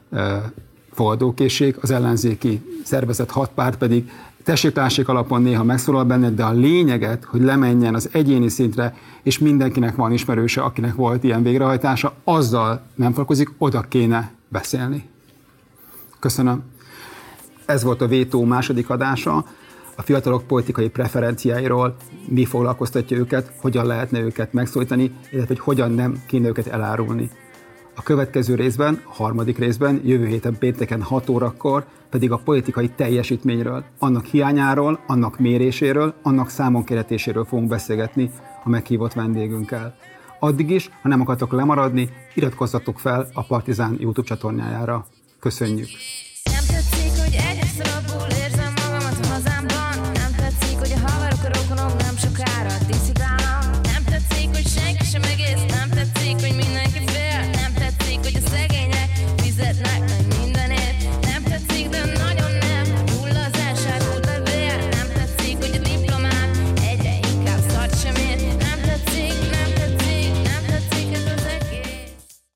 fogadókészség, az ellenzéki szervezet hat párt pedig tessék alapon néha megszólal benne, de a lényeget, hogy lemenjen az egyéni szintre, és mindenkinek van ismerőse, akinek volt ilyen végrehajtása, azzal nem foglalkozik, oda kéne beszélni. Köszönöm. Ez volt a Vétó második adása. Fiatalok politikai preferenciáiról, mi foglalkoztatja őket, hogyan lehetne őket megszólítani, illetve hogy hogyan nem kéne őket elárulni. A következő részben, a harmadik részben, jövő héten pénteken 6 órakor pedig a politikai teljesítményről, annak hiányáról, annak méréséről, annak számon keretéséről fogunk beszélgetni a meghívott vendégünkkel. Addig is, ha nem akartok lemaradni, iratkozzatok fel a Partizán YouTube csatornájára. Köszönjük!